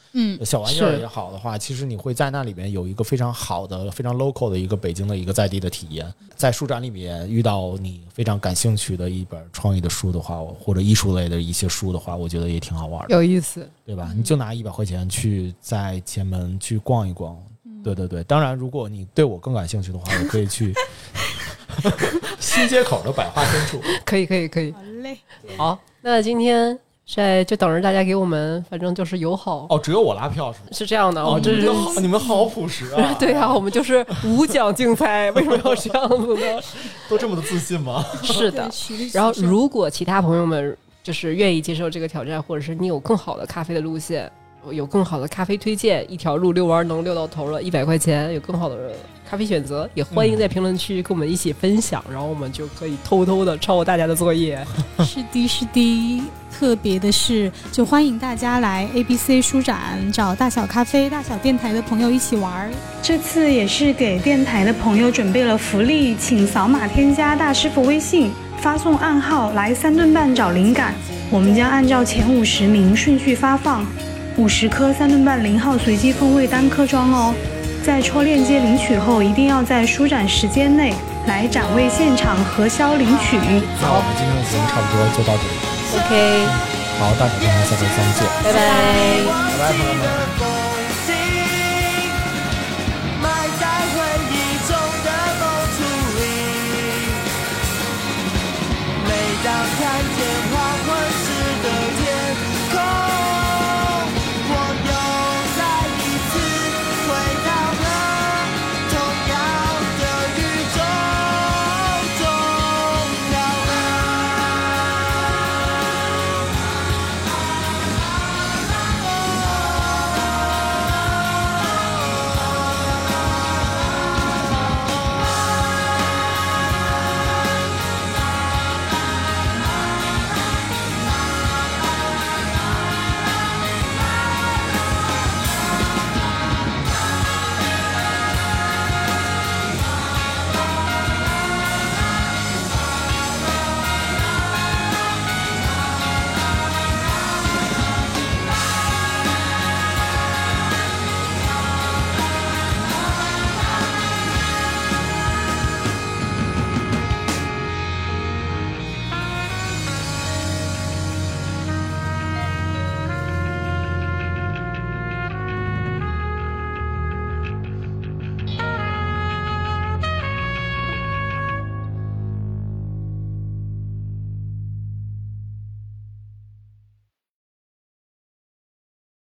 小玩意儿也好的话，其实你会在那里面有一个非常好的、非常 local 的一个北京的一个在地的体验。在书展里面遇到你非常感兴趣的一本创意的书的话，或者艺术类的一些书的话，我觉得也挺好玩的，有意思。对吧？你就拿一百块钱去在前门去逛一逛。对对对，当然，如果你对我更感兴趣的话，我可以去 新街口的百花深处。可以，可以，可以。好嘞，好，那今天在就等着大家给我们，反正就是友好。哦，只有我拉票是吗？是这样的，哦，我这是你们好，你们好朴实啊！对啊，我们就是 无奖竞猜，为什么要这样子呢？都这么的自信吗？是的然后，如果其他朋友们就是愿意接受这个挑战，或者是你有更好的咖啡的路线，有更好的咖啡推荐，一条路遛弯能遛到头了，一百块钱有更好的咖啡选择，也欢迎在评论区跟我们一起分享，然后我们就可以偷偷的抄大家的作业。是的，是的。特别的是，就欢迎大家来 ABC 书展找大小咖啡、大小电台的朋友一起玩儿。这次也是给电台的朋友准备了福利，请扫码添加大师傅微信，发送暗号来三顿半找灵感，我们将按照前五十名顺序发放五十颗三顿半零号随机风味单颗装哦。在戳链接领取后，一定要在舒展时间内来展位现场核销领取。那我们今天的节目差不多就到这里。OK，好，大小电台下周再见，拜拜。拜拜，朋友们。